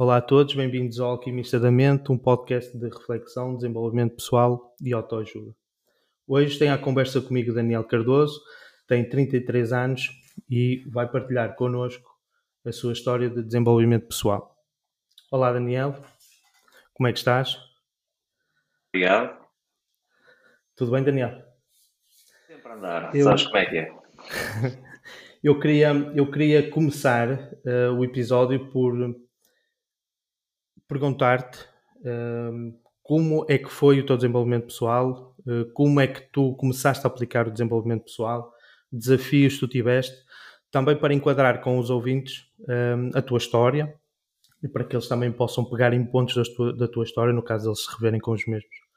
Olá a todos, bem-vindos ao Alquimista da Mente, um podcast de reflexão, desenvolvimento pessoal e autoajuda. Hoje tenho a conversa comigo Daniel Cardoso, tem 33 anos e vai partilhar connosco a sua história de desenvolvimento pessoal. Olá Daniel, como é que estás? Obrigado. Tudo bem, Daniel? Sempre a andar, eu... sabes como é que é? eu, queria, eu queria começar uh, o episódio por perguntar-te uh, como é que foi o teu desenvolvimento pessoal, uh, como é que tu começaste a aplicar o desenvolvimento pessoal, desafios que tu tiveste, também para enquadrar com os ouvintes uh, a tua história e para que eles também possam pegar em pontos da tua, da tua história, no caso eles se reverem com os mesmos.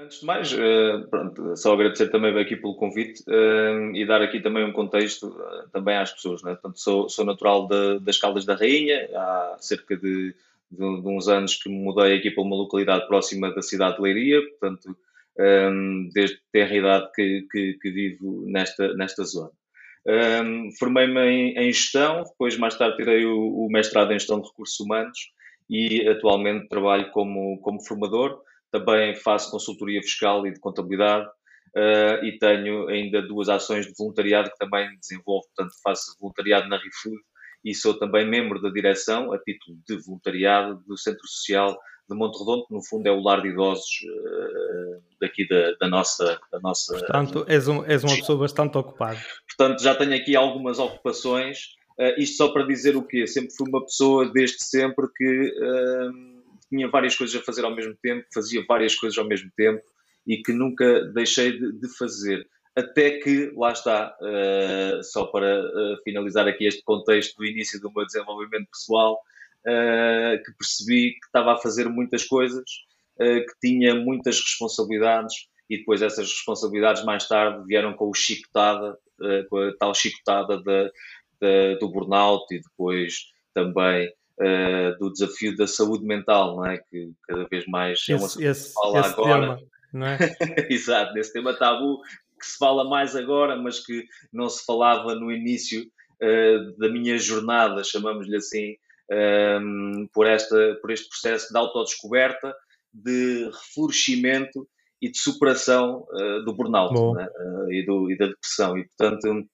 Antes de mais, uh, pronto, só agradecer também aqui pelo convite uh, e dar aqui também um contexto uh, também às pessoas. Né? Portanto, sou, sou natural de, das Caldas da Rainha, há cerca de de, de, uns anos que me mudei aqui para uma localidade próxima da cidade de Leiria, portanto, um, desde ter a idade que, que, que, vivo nesta, nesta zona. Um, Formei-me em, em, gestão, depois mais tarde tirei o, o, mestrado em gestão de recursos humanos e atualmente trabalho como, como formador. Também faço consultoria fiscal e de contabilidade uh, e tenho ainda duas ações de voluntariado que também desenvolvo, portanto faço voluntariado na ReFood e sou também membro da direção, a título de voluntariado, do Centro Social de Monte Redondo, que no fundo é o lar de idosos uh, daqui da, da, nossa, da nossa. Portanto, és, um, és uma pessoa bastante ocupada. Portanto, já tenho aqui algumas ocupações. Uh, isto só para dizer o quê? Sempre fui uma pessoa, desde sempre, que uh, tinha várias coisas a fazer ao mesmo tempo, fazia várias coisas ao mesmo tempo e que nunca deixei de, de fazer até que, lá está, uh, só para uh, finalizar aqui este contexto do início do meu desenvolvimento pessoal, uh, que percebi que estava a fazer muitas coisas, que tinha muitas responsabilidades e depois essas responsabilidades mais tarde vieram com o chicotada, com a tal chicotada de, de, do burnout e depois também do desafio da saúde mental, não é? Que cada vez mais esse, é uma esse, esse fala agora. Tema, não é? Exato, nesse tema tabu que se fala mais agora, mas que não se falava no início uh, da minha jornada, chamamos-lhe assim, um, ehm, por, esta, por este processo de autodescoberta, de reflorescimento e de superação uh, do burnout né? uh, e, do, e, da depressão. E, portanto,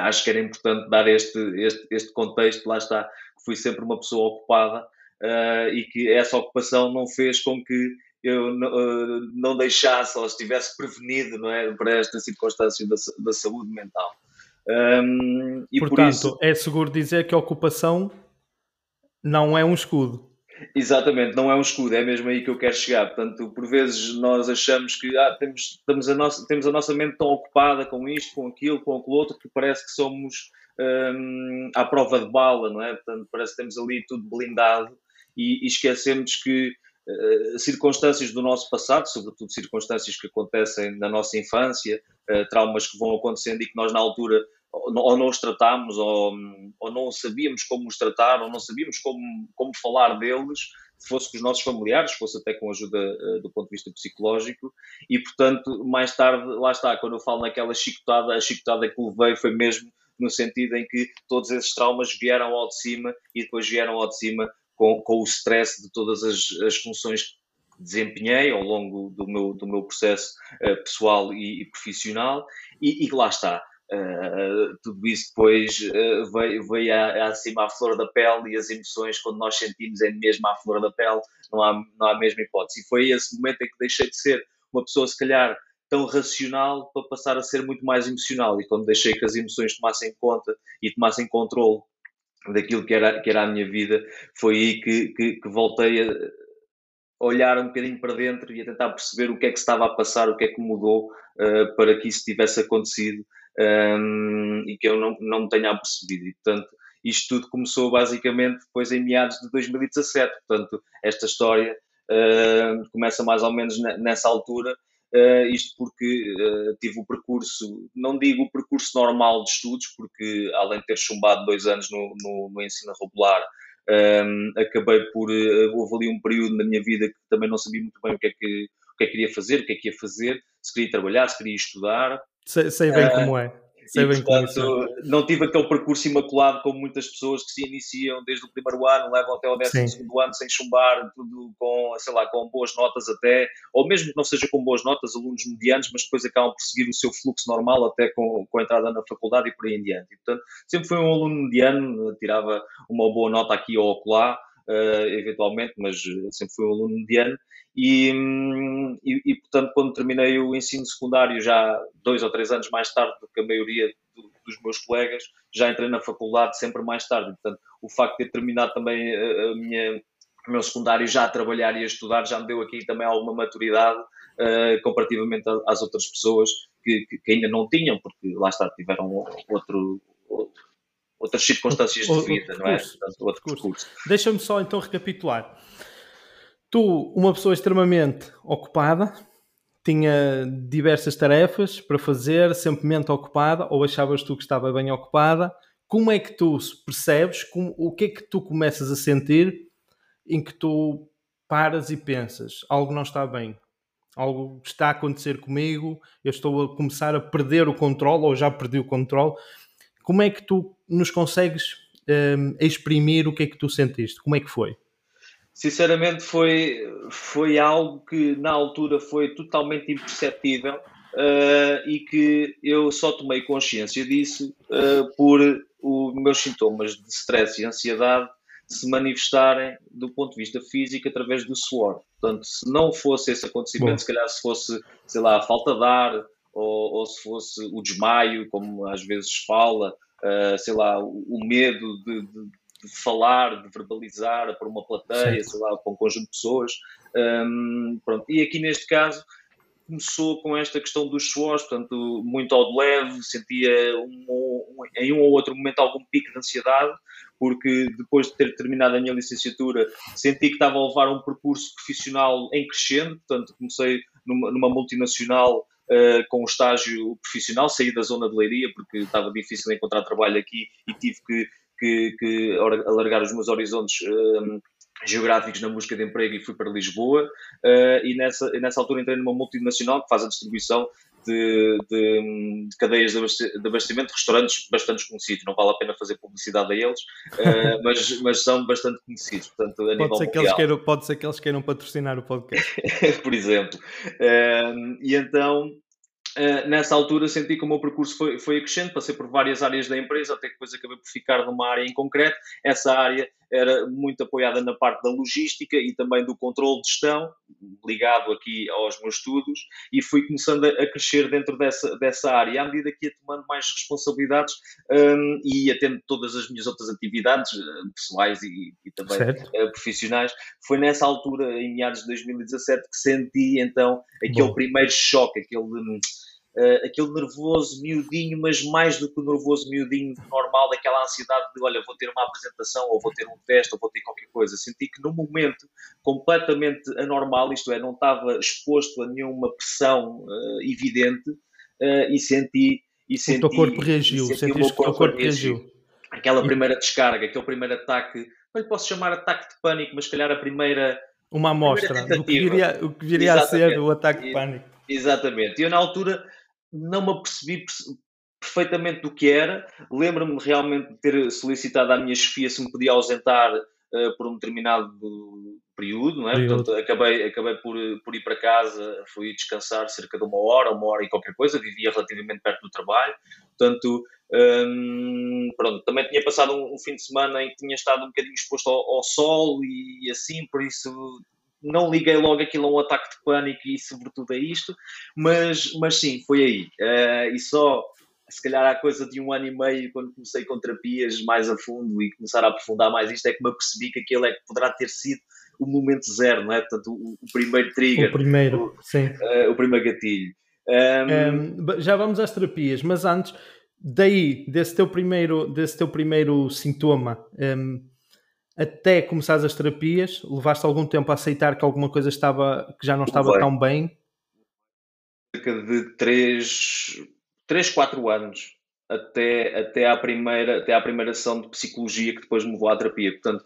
acho que era importante dar este, este, este contexto. Lá está, que fui sempre uma pessoa ocupada e que essa ocupação não fez com que eu não, uh, não deixasse ou estivesse prevenido não é, para esta circunstância da, da saúde mental. Um, e Portanto, por isso... é seguro dizer que a ocupação não é um escudo. Exatamente, não é um escudo, é mesmo aí que eu quero chegar. Portanto, por vezes nós achamos que ah, temos, temos, a nossa, temos a nossa mente tão ocupada com isto, com aquilo, com aquilo outro, que parece que somos um, à prova de bala, não é? Portanto, parece que temos ali tudo blindado e, e esquecemos que circunstâncias do nosso passado, sobretudo circunstâncias que acontecem na nossa infância, uh, traumas que vão acontecendo e que nós na altura ou não os tratámos, ou, ou não sabíamos como os tratar, ou não sabíamos como, como falar deles, se fosse com os nossos familiares, fosse até com ajuda uh, do ponto de vista psicológico, e portanto, mais tarde, lá está, quando eu falo naquela chicotada, a chicotada que levei foi mesmo no sentido em que todos esses traumas vieram ao de cima e depois vieram ao de cima com, com o stress de todas as, as funções que desempenhei ao longo do meu, do meu processo uh, pessoal e, e profissional, e, e, lá está. Uh, tudo isso depois uh, veio, veio acima à flor da pele e as emoções, quando nós sentimos é mesmo à flor da pele, não há, não há a mesma hipótese. E foi esse momento em que deixei de ser uma pessoa, se calhar, tão racional para passar a ser muito mais emocional. E quando deixei que as emoções tomassem conta e tomassem controle daquilo que era, que era a minha vida, foi aí que, que, que, voltei a olhar um bocadinho para dentro e a tentar perceber o que é que estava a passar, o que é que mudou uh, para que isso tivesse acontecido um, ehm, e que eu não, não me tenha percebido. E, portanto, isto tudo começou basicamente depois em meados de 2017. Portanto, esta história uh, começa mais ou menos nessa altura Uh, isto porque uh, tive o percurso, não digo o percurso normal de estudos, porque além de ter chumbado dois anos no, no, no ensino regular, um, ehm, acabei por. Uh, houve ali um período na minha vida que também não sabia muito bem o que, é que, o que é que queria fazer, o que é que ia fazer, se queria trabalhar, se queria estudar. Sei, sei bem como é. Sei e, portanto, não tive aquele percurso imaculado como muitas pessoas que se iniciam desde o primeiro ano, levam até o décimo segundo ano sem chumbar, tudo com, sei lá, com boas notas até, ou mesmo que não seja com boas notas, alunos medianos, mas depois acabam por seguir o seu fluxo normal até com, com a entrada na faculdade e por aí em diante. E, portanto, sempre fui um aluno mediano, tirava uma boa nota aqui ou acolá, uh, eventualmente, mas sempre fui um aluno mediano. E, e, e, portanto, quando terminei o ensino secundário, já dois ou três anos mais tarde do que a maioria do, dos meus colegas, já entrei na faculdade sempre mais tarde. Portanto, o facto de ter terminado também a, a minha, o meu secundário já a trabalhar e a estudar já me deu aqui também alguma maturidade uh, comparativamente às outras pessoas que, que, ainda não tinham, porque lá está, tiveram outro, outras circunstâncias de vida, não é? Portanto, outro percurso. Deixa-me só então recapitular. Tu, uma pessoa extremamente ocupada, tinha diversas tarefas para fazer, sempre mente ocupada, ou achavas tu que estava bem ocupada? Como é que tu percebes, como, o que é que tu começas a sentir em que tu paras e pensas, algo não está bem, algo está a acontecer comigo, eu estou a começar a perder o controle ou já perdi o controle. Como é que tu nos consegues um, exprimir o que é que tu sentiste? Como é que foi? Sinceramente, foi, foi algo que na altura foi totalmente imperceptível uh, e que eu só tomei consciência disso uh, por os meus sintomas de stress e ansiedade se manifestarem do ponto de vista físico através do suor. Portanto, se não fosse esse acontecimento, Bom. se calhar se fosse, sei lá, a falta de ar ou, ou se fosse o desmaio, como às vezes fala, uh, sei lá, o, medo de, de, de, falar, de verbalizar para uma plateia, Sim. sei lá, para um conjunto de pessoas. Um, pronto. E aqui neste caso começou com esta questão dos suores, portanto, muito ao de leve, sentia um, um, em um ou outro momento algum pico de ansiedade, porque depois de ter terminado a minha licenciatura, senti que estava a levar um percurso profissional em crescendo, portanto, comecei numa, numa multinacional Uh, com o estágio profissional, saí da zona de leiria porque estava difícil encontrar trabalho aqui e tive que, que, que alargar os meus horizontes uh, geográficos na busca de emprego e fui para Lisboa. Uh, e nessa, nessa altura entrei numa multinacional que faz a distribuição de, de, de cadeias de abastecimento, restaurantes bastante conhecidos, não vale a pena fazer publicidade a eles, uh, mas, mas são bastante conhecidos, portanto, a pode nível ser mundial. Eles queiram, pode ser que eles queiram patrocinar o podcast. Por exemplo. Uh, e então Uh, nessa altura senti que o meu percurso foi, foi crescendo, passei por várias áreas da empresa, até que depois acabei por ficar numa área em concreto. Essa área era muito apoiada na parte da logística e também do controle de gestão, ligado aqui aos meus estudos, e fui começando a, crescer dentro dessa, dessa área. À medida que ia tomando mais responsabilidades um, e ia tendo todas as minhas outras atividades uh, pessoais e, e também uh, profissionais, foi nessa altura, em meados de 2017, que senti então aquele Bom. primeiro choque, aquele. Um, uh, aquele nervoso miudinho, mas mais do que o nervoso miudinho normal, daquela ansiedade de olha, vou ter uma apresentação, ou vou ter um teste, ou vou ter qualquer coisa. Senti que num momento completamente anormal, isto é, não estava exposto a nenhuma pressão uh, evidente, uh, e senti. E senti, o teu corpo reagiu, sentiste que o teu corpo reagiu. reagiu. Aquela primeira descarga, aquele primeiro ataque, não lhe posso chamar ataque de pânico, mas se calhar a primeira. Uma amostra do que viria, o que viria a ser o ataque de pânico. Exatamente. E eu, na altura, não me apercebi perfeitamente do que era. Lembro-me realmente de ter solicitado à minha chefia se me podia ausentar uh, por um determinado período, não é? Portanto, acabei, acabei por, por ir para casa, fui descansar cerca de uma hora, uma hora e qualquer coisa, vivia relativamente perto do trabalho, portanto, um, pronto, também tinha passado um, um, fim de semana em que tinha estado um bocadinho exposto ao, ao sol e assim, por isso não liguei logo aquilo a um ataque de pânico e sobretudo a isto, mas, mas sim, foi aí. Uh, e só, se calhar há coisa de um ano e meio, quando comecei com terapias mais a fundo e começar a aprofundar mais isto, é que me apercebi que aquele é que poderá ter sido o momento zero, não é? Portanto, o, o primeiro trigger. O primeiro, o, sim. Uh, o primeiro gatilho. Um... Um, já vamos às terapias, mas antes, daí, desse teu primeiro, desse teu primeiro sintoma, um, até começares as terapias, levaste algum tempo a aceitar que alguma coisa estava que já não estava tão bem? Cerca de 3, 3 4 anos até, até, à primeira, até à primeira sessão de psicologia que depois me levou à terapia. Portanto,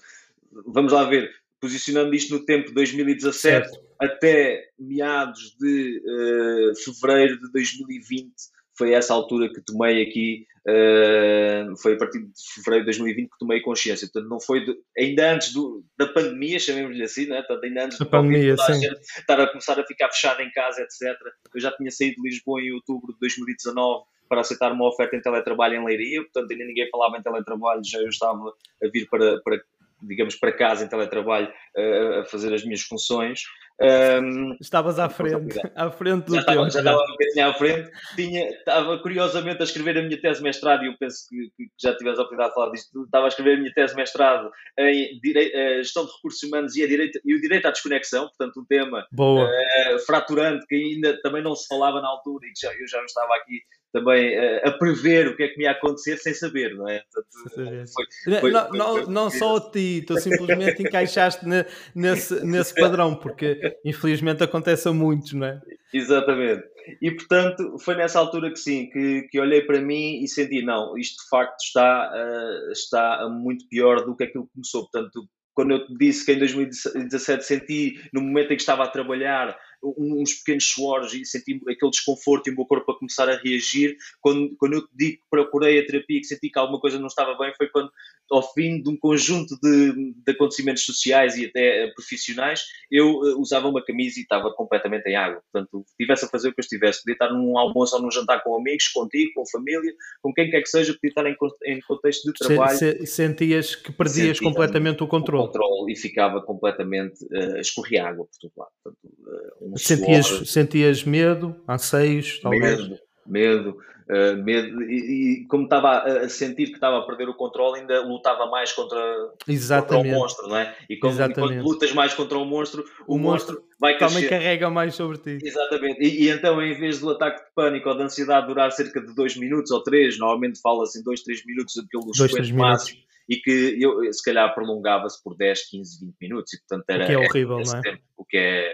vamos lá ver, posicionando isto no tempo de 2017 certo. até meados de uh, fevereiro de 2020 foi essa altura que tomei aqui, uh, foi a partir de fevereiro de 2020 que tomei consciência. Portanto, não foi de, ainda antes do, da pandemia, chamemos-lhe assim, né? Portanto, ainda antes da pandemia, sim. estar a começar a ficar fechado em casa, etc. Eu já tinha saído de Lisboa em outubro de 2019 para aceitar uma oferta em teletrabalho em Leiria, portanto ainda ninguém falava em teletrabalho, já eu estava a vir para, para digamos, para casa em teletrabalho uh, a fazer as minhas funções. Um, Estavas à frente, à frente do já tempo. Estava, já estava um bocadinho à frente. Tinha, estava curiosamente a escrever a minha tese de mestrado, e eu penso que, que já tivemos a oportunidade de falar disto. Estava a escrever a minha tese de mestrado em direi, uh, gestão de recursos humanos e, a direito, e o direito à desconexão, portanto, um tema uh, fraturante que ainda também não se falava na altura e que já, eu já estava aqui também uh, a prever o que é que me ia acontecer sem saber, não é? Portanto, foi, foi, não, foi, não, não só a ti, tu simplesmente encaixaste ne, nesse, nesse padrão, porque infelizmente acontece a muitos, não é? Exatamente. E portanto foi nessa altura que sim, que, que olhei para mim e senti, não, isto de facto está, uh, está muito pior do que aquilo que começou. Portanto, quando eu te disse que em 2017 senti, no momento em que estava a trabalhar, uns pequenos suores e senti aquele desconforto e o meu corpo a começar a reagir. Quando, quando eu te digo que procurei a terapia, que senti que alguma coisa não estava bem, foi quando, ao fim de um conjunto de, de acontecimentos sociais e até eh, profissionais, eu uh, usava uma camisa e estava completamente em água. Portanto, estivesse a fazer o que eu estivesse, podia estar num almoço ou num jantar com amigos, contigo, com família, com quem quer que seja, podia estar em, em contexto de trabalho. Se, se, sentias que perdias completamente o controle. O controle e ficava completamente uh, escorria água por todo lado. Portanto, uh, um sentias, suor, sentias medo, anseios, talvez? Medo, medo, uh, medo e, e, como estava a, sentir que estava a perder o controle, ainda lutava mais contra, contra o monstro, não é? E, como, e quando lutas mais contra o monstro, o, o monstro, monstro vai crescer. Também carrega mais sobre ti. Exatamente. E, e, então, em vez do ataque de pânico ou de ansiedade durar cerca de 2 minutos ou 3, normalmente fala-se em 2, 3 minutos aquilo dos máximo e que eu, se calhar prolongava-se por 10, 15, 20 minutos e portanto era o que é horrível, não é? Tempo, o que é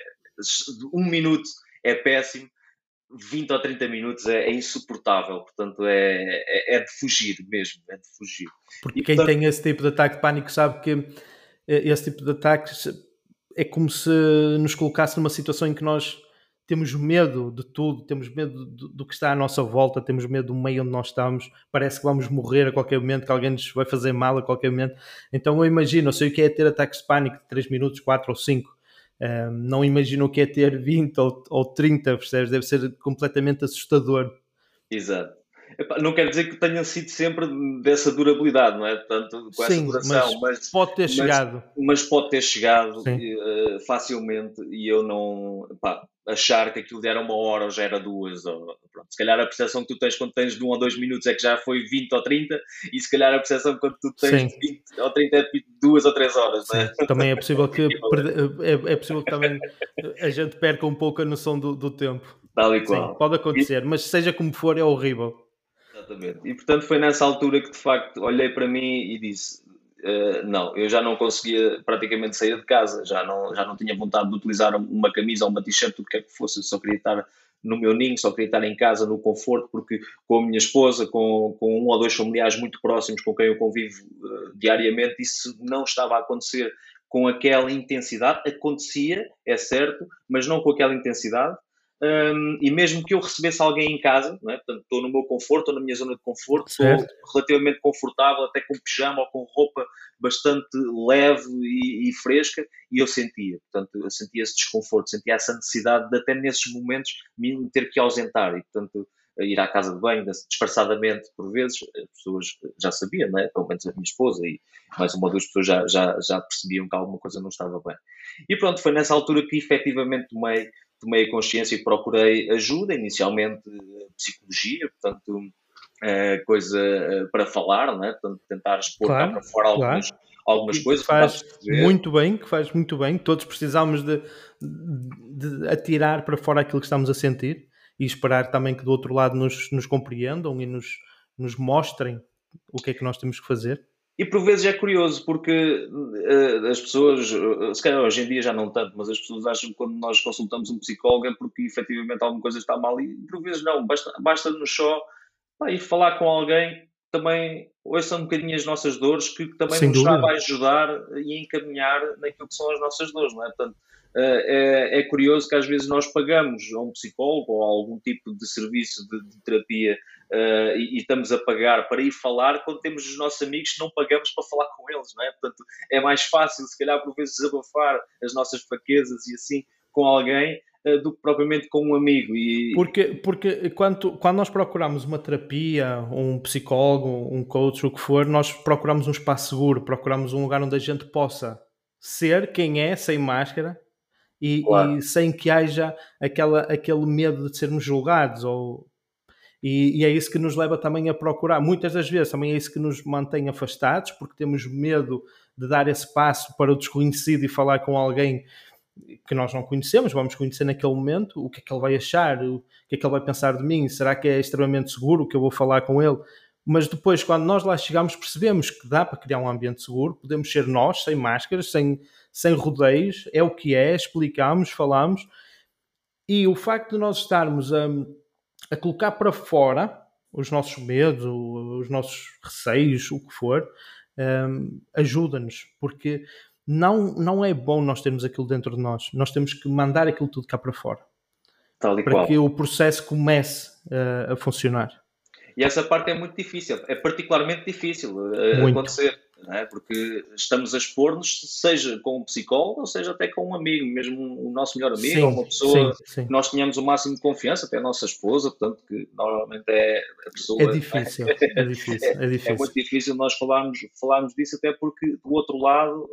um minuto é péssimo, 20 ou 30 minutos é, é insuportável, portanto é, é, é, de fugir mesmo, é de fugir. Porque e, quem portanto... tem esse tipo de ataque de pânico sabe que eh, esse tipo de ataques é como se nos colocasse numa situação em que nós temos medo de tudo, temos medo do, do, que está à nossa volta, temos medo do meio onde nós estamos, parece que vamos morrer a qualquer momento, que alguém nos vai fazer mal a qualquer momento. Então eu imagino, eu sei o que é ter ataques de pânico de 3 minutos, 4 ou 5, um, não imagino o que é ter 20 ou, ou 30, percebes? Deve ser completamente assustador. Exato. Epá, não quer dizer que tenha sido sempre dessa durabilidade, não é? Tanto com Sim, essa duração, mas, mas, pode ter mas, chegado. Mas pode ter chegado uh, facilmente e eu não. Epá, achar que aquilo era uma hora ou já era duas. Ou, pronto. Se calhar a percepção que tu tens quando tens de um ou dois minutos é que já foi 20 ou 30, e se calhar a percepção quando tu tens Sim. 20 ou 30 é duas ou três horas. Né? Também é possível que é, é, possível que também a gente perca um pouco a noção do, do tempo. Tal e qual. Sim, pode acontecer, e... mas seja como for, é horrível. Exatamente. E portanto foi nessa altura que de facto olhei para mim e disse: Uh, não, eu já não conseguia praticamente sair de casa, já não, já não tinha vontade de utilizar uma camisa ou uma t-shirt, o que é que fosse, só queria estar no meu ninho, só queria estar em casa no conforto, porque com a minha esposa, com, com um ou dois familiares muito próximos com quem eu convivo uh, diariamente, isso não estava a acontecer com aquela intensidade. Acontecia, é certo, mas não com aquela intensidade. Um, e mesmo que eu recebesse alguém em casa, é? Portanto, estou no meu conforto, estou na minha zona de conforto, certo. estou relativamente confortável, até com pijama ou com roupa bastante leve e, e, fresca, e eu sentia, portanto, eu sentia esse desconforto, sentia essa necessidade de até nesses momentos me ter que ausentar, e portanto, ir à casa de banho disfarçadamente, por vezes, as pessoas já sabiam, não é? pelo menos a minha esposa e mais uma ou duas pessoas já, já, já percebiam que alguma coisa não estava bem. E pronto, foi nessa altura que efetivamente tomei tomei consciência e procurei ajuda, inicialmente psicologia, portanto, é, coisa eh, para falar, né? portanto, tentar expor claro, para fora algumas, claro. algumas que coisas. Faz muito bem, que faz muito bem, todos precisamos de, de, atirar para fora aquilo que estamos a sentir e esperar também que do outro lado nos, nos compreendam e nos, nos mostrem o que é que nós temos que fazer. E por vezes é curioso, porque uh, as pessoas, uh, se calhar hoje em dia já não tanto, mas as pessoas acham que quando nós consultamos um psicólogo é porque efetivamente alguma coisa está mal e por vezes não, basta, basta só pá, ir falar com alguém que também ouça um bocadinho as nossas dores, que também Sem nos dúvida. vai ajudar e encaminhar naquilo que são as nossas dores, não é? Portanto, é, é, curioso que às vezes nós pagamos a um psicólogo ou a algum tipo de serviço de, de terapia uh, e, e, estamos a pagar para ir falar quando temos os nossos amigos que não pagamos para falar com eles, não é? Portanto, é mais fácil, se calhar, por vezes, desabafar as nossas fraquezas e assim com alguém uh, do que propriamente com um amigo. E... Porque, porque quando, quando nós procuramos uma terapia, um psicólogo, um coach, o que for, nós procuramos um espaço seguro, procuramos um lugar onde a gente possa ser quem é, sem máscara, e, claro. e, sem que haja aquela, aquele medo de sermos julgados ou e, e, é isso que nos leva também a procurar. Muitas das vezes também é isso que nos mantém afastados, porque temos medo de dar esse passo para o desconhecido e falar com alguém que nós não conhecemos, vamos conhecer naquele momento, o que é que ele vai achar, o que é que ele vai pensar de mim, será que é extremamente seguro que eu vou falar com ele? Mas depois, quando nós lá chegamos, percebemos que dá para criar um ambiente seguro, podemos ser nós, sem máscaras, sem, sem rodeios, é o que é, explicamos, falamos, e o facto de nós estarmos a, a colocar para fora os nossos medos, os nossos receios, o que for, um, ajuda-nos, porque não, não é bom nós termos aquilo dentro de nós, nós temos que mandar aquilo tudo cá para fora. para qual. que o processo comece uh, a funcionar. E essa parte é muito difícil, é particularmente difícil uh, acontecer é? porque estamos a expor-nos, seja com um psicólogo, ou seja até com um amigo, mesmo o nosso melhor amigo, sim, ou uma pessoa sim, sim. que nós tenhamos o máximo de confiança, até a nossa esposa, portanto, que normalmente é a pessoa. É difícil, é, é difícil, é, difícil. É, muito difícil nós falarmos, falarmos disso, até porque do outro lado.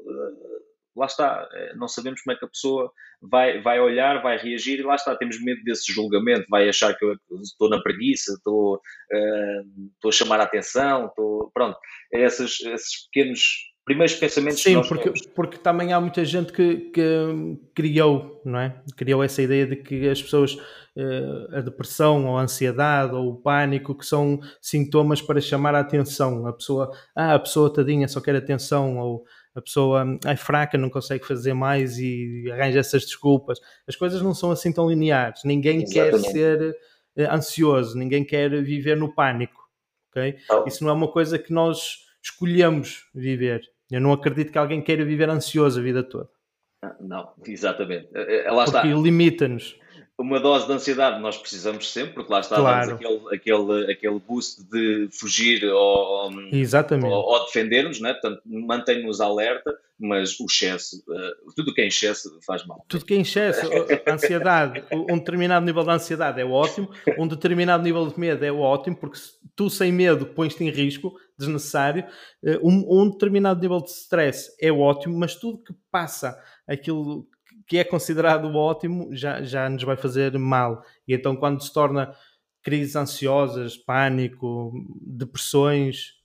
Lá está, eh, não sabemos como é que a pessoa vai, vai olhar, vai reagir e lá está, temos medo desse julgamento, vai achar que eu estou na preguiça, estou, uh, estou a chamar a atenção, estou, pronto, é esses, esses pequenos primeiros pensamentos Sim, porque, temos. porque também há muita gente que, que, criou, não é? Criou essa ideia de que as pessoas, uh, a depressão ou a ansiedade ou o pânico, que são sintomas para chamar a atenção. A pessoa, ah, a pessoa tadinha só quer atenção ou a pessoa é fraca, não consegue fazer mais e arranja essas desculpas. As coisas não são assim tão lineares. Ninguém Exatamente. quer ser eh, ansioso, ninguém quer viver no pânico. Okay? Oh. Isso não é uma coisa que nós escolhemos viver. Eu não acredito que alguém queira viver ansioso a vida toda. Ah, não, exatamente. Eh, eh, lá Porque limita-nos uma dose de ansiedade nós precisamos sempre, porque lá está claro. aquele, aquele, aquele boost de fugir ou, ou, ou defender-nos, né? portanto mantém-nos alerta, mas o excesso, uh, tudo que é excesso faz mal. Tudo que é excesso, ansiedade, um determinado nível de ansiedade é ótimo, um determinado nível de medo é ótimo, porque tu sem medo pões-te em risco desnecessário, uh, um, um determinado nível de stress é ótimo, mas tudo que passa aquilo que é considerado ótimo já, já nos vai fazer mal. E então, quando se torna crises ansiosas, pânico, depressões,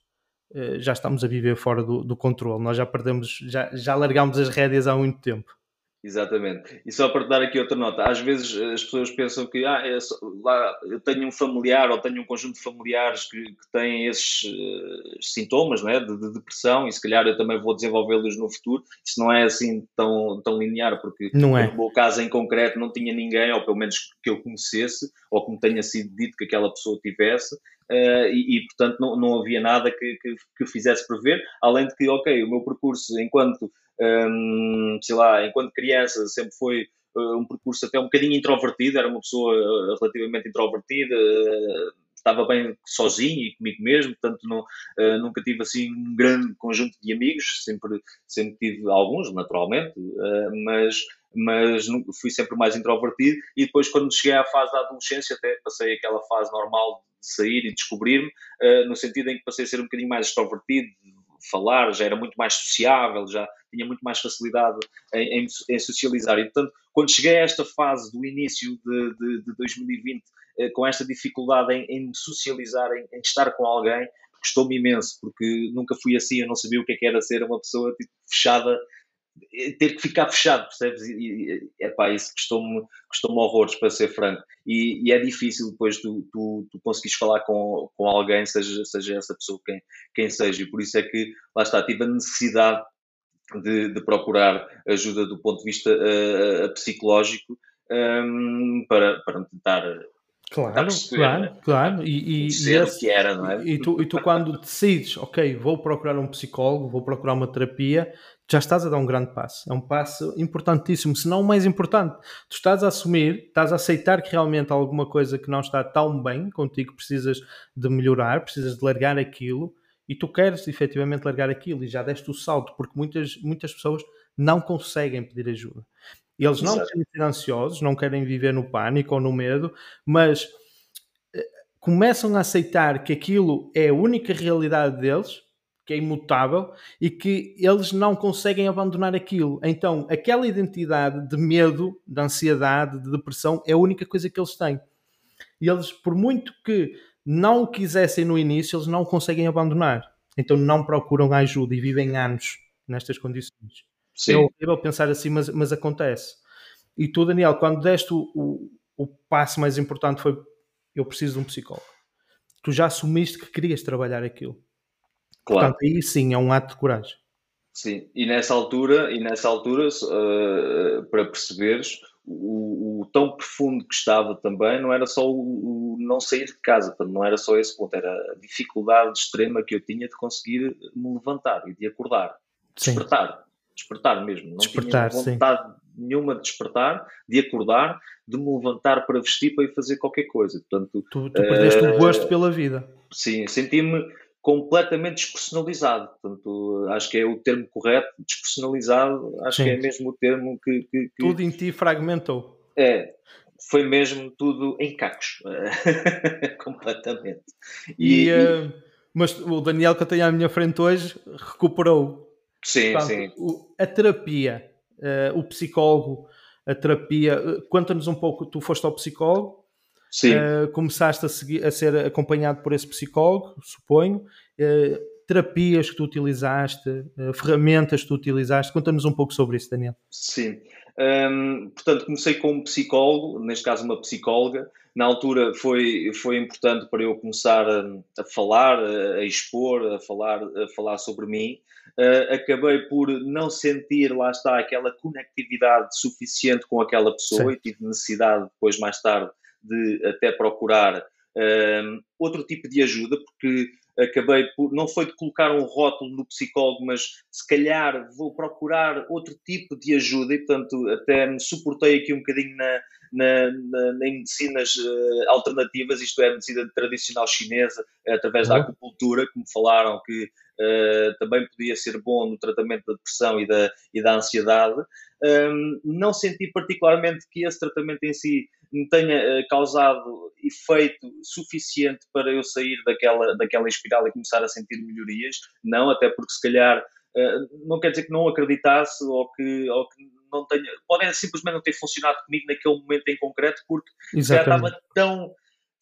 eh, já estamos a viver fora do, do controle. Nós já perdemos, já, já largámos as rédeas há muito tempo. Exatamente. E só para dar aqui outra nota, às vezes as pessoas pensam que ah, é só, lá, eu tenho um familiar ou tenho um conjunto de familiares que, que têm esses uh, sintomas né, de, de, depressão e se calhar eu também vou desenvolvê-los no futuro. Isso não é assim tão, tão linear, porque não é. no meu caso em concreto não tinha ninguém, ou pelo menos que eu conhecesse, ou que me tenha sido dito que aquela pessoa tivesse, Uh, e, e, portanto não, não havia nada que, que, que fizesse prever, além de que, ok, o meu percurso enquanto um, sei lá, enquanto criança sempre foi uh, um percurso até um bocadinho introvertido, era uma pessoa uh, relativamente introvertida, uh, estava bem sozinho e comigo mesmo, portanto não, nunca tive assim um grande conjunto de amigos, sempre, sempre tive alguns, naturalmente, mas, mas fui sempre mais introvertido e depois quando cheguei à fase da adolescência até passei aquela fase normal de sair e descobrir-me, no sentido em que passei a ser um bocadinho mais extrovertido, falar, já era muito mais sociável, já tinha muito mais facilidade em, em, em socializar. E, portanto, quando cheguei a esta fase do início de, de, de 2020, eh, com esta dificuldade em, em socializar, em, em, estar com alguém, custou-me imenso, porque nunca fui assim, eu não sabia o que, é que era ser uma pessoa tipo, fechada ter que ficar fechado, percebes? E, é pá, isso custou-me custou horrores, para ser franco. E, e, é difícil depois tu, tu, tu conseguires falar com, com alguém, seja, seja essa pessoa quem, quem seja. E por isso é que, lá está, tive a necessidade de, de procurar ajuda do ponto de vista uh, psicológico um, para, para me tentar Claro, claro, né? claro. E, e, e esse, que era, não é? E tu, e tu quando decides, ok, vou procurar um psicólogo, vou procurar uma terapia, já estás a dar um grande passo. É um passo importantíssimo, se não o mais importante. Tu estás a assumir, estás a aceitar que realmente há alguma coisa que não está tão bem contigo, precisas de melhorar, precisas de largar aquilo e tu queres efetivamente largar aquilo e já deste o salto, porque muitas, muitas pessoas não conseguem pedir ajuda. Eles não Exato. querem ser ansiosos, não querem viver no pânico ou no medo, mas eh, começam a aceitar que aquilo é a única realidade deles, que é imutável e que eles não conseguem abandonar aquilo. Então, aquela identidade de medo, de ansiedade, de depressão é a única coisa que eles têm. E eles, por muito que não o quisessem no início, eles não conseguem abandonar. Então, não procuram ajuda e vivem anos nestas condições. Sim. É horrível pensar assim, mas, mas acontece. E tu, Daniel, quando deste o, o, o passo mais importante foi eu preciso de um psicólogo. Tu já assumiste que querias trabalhar aquilo. Claro. Portanto, aí sim é um ato de coragem. Sim, e nessa altura, e nessa altura uh, para perceberes, o, o, tão profundo que estava também não era só o, o, não sair de casa, não era só esse ponto, era a dificuldade extrema que eu tinha de conseguir me levantar e de acordar, despertar despertar mesmo. Não despertar, tinha vontade sim. nenhuma de despertar, de acordar, de me levantar para vestir para ir fazer qualquer coisa. Portanto, tu, tu perdeste uh, o gosto pela vida. Sim, senti-me completamente despersonalizado. Portanto, acho que é o termo correto, despersonalizado, acho sim. que é mesmo o termo que, que, que... Tudo em ti fragmentou. É, foi mesmo tudo em cacos, completamente. E, e, uh, mas o Daniel que eu tenho à minha frente hoje recuperou Sim, Portanto, sim. O, a terapia, uh, o psicólogo, a terapia. Uh, Conta-nos um pouco, tu foste ao psicólogo, sim. Uh, começaste a, seguir, a ser acompanhado por esse psicólogo, suponho. terapias que tu utilizaste, ferramentas que tu utilizaste. Conta-nos um pouco sobre isso, Daniel. Sim. Um, portanto, comecei com um psicólogo, neste caso uma psicóloga. Na altura foi, foi importante para eu começar a, a falar, a, a, expor, a falar, a falar sobre mim. Uh, acabei por não sentir, lá está, aquela conectividade suficiente com aquela pessoa Sim. e tive necessidade depois, mais tarde, de até procurar uh, outro tipo de ajuda, porque acabei por, não foi de colocar um rótulo no psicólogo, mas se calhar vou procurar outro tipo de ajuda e, portanto, até me suportei aqui um bocadinho na, na, na, em medicinas uh, alternativas, isto é, medicina tradicional chinesa, através uhum. da acupuntura, que me falaram que uh, também podia ser bom no tratamento da depressão e da, e da ansiedade. Um, não senti particularmente que esse tratamento em si me tenha uh, causado efeito suficiente para eu sair daquela, daquela espiral e começar a sentir melhorias. Não, até porque se calhar uh, não quer dizer que não acreditasse ou que, ou que não tenha. Podem simplesmente não ter funcionado comigo naquele momento em concreto porque já estava tão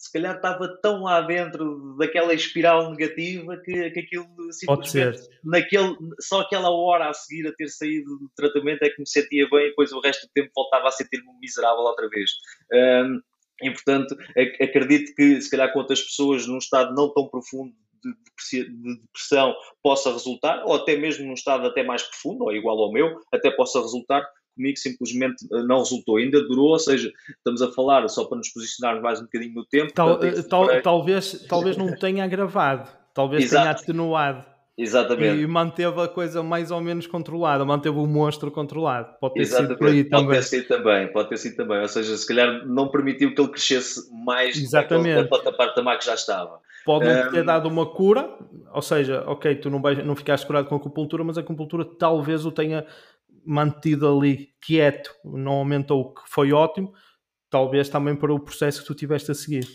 se calhar estava tão lá dentro daquela espiral negativa que, que aquilo simplesmente naquele, só aquela hora a seguir a ter saído do tratamento é que me sentia bem e depois o resto do tempo voltava a sentir-me miserável outra vez. Um, e portanto, acredito que se calhar com outras pessoas num estado não tão profundo de depressão possa resultar, ou até mesmo num estado até mais profundo, ou igual ao meu, até possa resultar comigo simplesmente eh, não resultou. Ainda durou, ou seja, estamos a falar só para nos posicionarmos mais um bocadinho no tempo. Tal, portanto, tal, talvez, talvez não tenha agravado, talvez Exato. tenha atenuado. Exatamente. E manteve a coisa mais ou menos controlada, manteve o monstro controlado. Pode ter Exatamente. sido por aí também. Pode ter sido também, pode ter sido também. Ou seja, se calhar não permitiu que ele crescesse mais Exatamente. do que patamar que já estava. Pode um... ter dado uma cura, ou seja, ok, tu não, vais, não ficaste curado com a acupuntura, mas a acupuntura talvez o tenha mantido ali quieto, não aumentou, o que foi ótimo, talvez também para o processo que tu tiveste a seguir.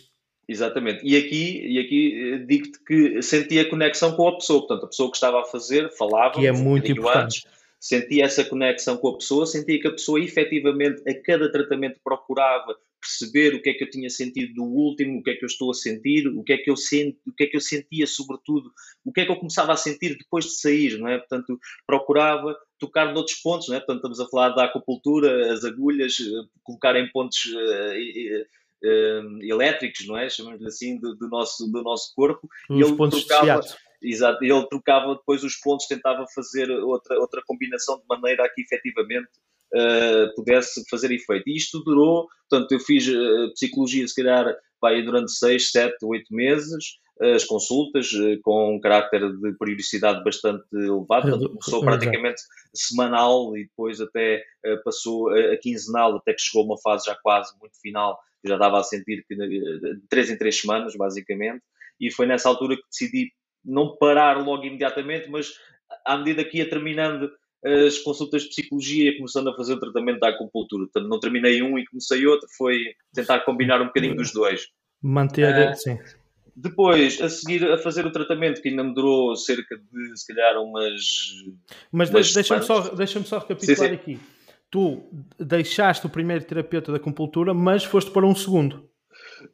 Exatamente. E aqui, e aqui eh, digo-te que sentia conexão com a pessoa, portanto, a pessoa que estava a fazer falava. Que é muito importante. Antes, sentia essa conexão com a pessoa, sentia que a pessoa efetivamente a cada tratamento procurava perceber o que é que eu tinha sentido do último, o que é que eu estou a sentir, o que é que eu sento, o que é que eu sentia sobretudo, o que é que eu começava a sentir depois de sair, não é? Portanto, procurava tocar noutros pontos, não é? Portanto, estamos a falar da acupuntura, as agulhas, eh, colocar em pontos uh, uh, elétricos, não é? Chamamos-lhe assim, do, do, nosso, do nosso corpo. E ele pontos trocava, Exato, ele trocava depois os pontos, tentava fazer outra, outra combinação de maneira a que efetivamente uh, pudesse fazer efeito. E isto durou, portanto, eu fiz uh, psicologia, se calhar, vai durante 6, 7, 8 meses, as consultas com um caráter de periodicidade bastante elevado, portanto, começou praticamente semanal e depois até passou a quinzenal, até que chegou a uma fase já quase muito final, já dava a sentir que de 3 em 3 semanas, basicamente, e foi nessa altura que decidi não parar logo imediatamente, mas à medida que ia terminando as consultas de psicologia começando a fazer o tratamento da acupuntura. Portanto, não terminei um e comecei outro, foi tentar combinar um bocadinho dos dois. Manter, uh, sim. Depois, a seguir a fazer o tratamento, que ainda me durou cerca de, se calhar, umas. Mas deixa-me só, deixa só recapitular sim, sim. aqui. Tu deixaste o primeiro terapeuta da acupuntura, mas foste para um segundo.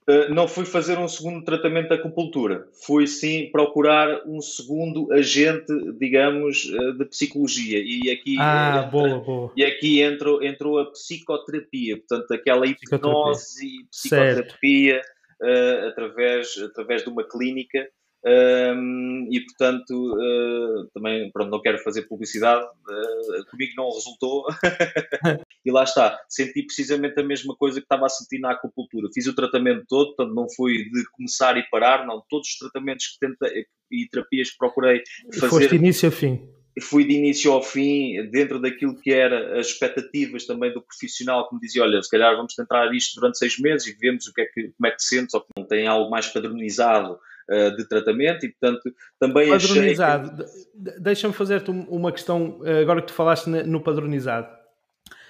Uh, não fui fazer um segundo tratamento de acupuntura, fui sim procurar um segundo agente, digamos, uh, de psicologia. E aqui, ah, entra, boa, boa. E aqui entrou, entrou a psicoterapia, portanto, aquela hipnose e psicoterapia uh, através, através de uma clínica um, e portanto uh, também pronto, não quero fazer publicidade, uh, comigo não resultou e lá está, senti precisamente a mesma coisa que estava a sentir na acupuntura. Fiz o tratamento todo, portanto não fui de começar e parar, não, todos os tratamentos que tentei e terapias que procurei fazer. Foste de início a fim fui de início ao fim, dentro daquilo que era as expectativas também do profissional, que me dizia, olha, se calhar vamos tentar isto durante seis meses e vemos o que é que, como é que te sentes, ou que não tem algo mais padronizado uh, de tratamento e, portanto, também Padronizado. Que... Deixa-me fazer-te uma questão, eh, agora que tu falaste no padronizado.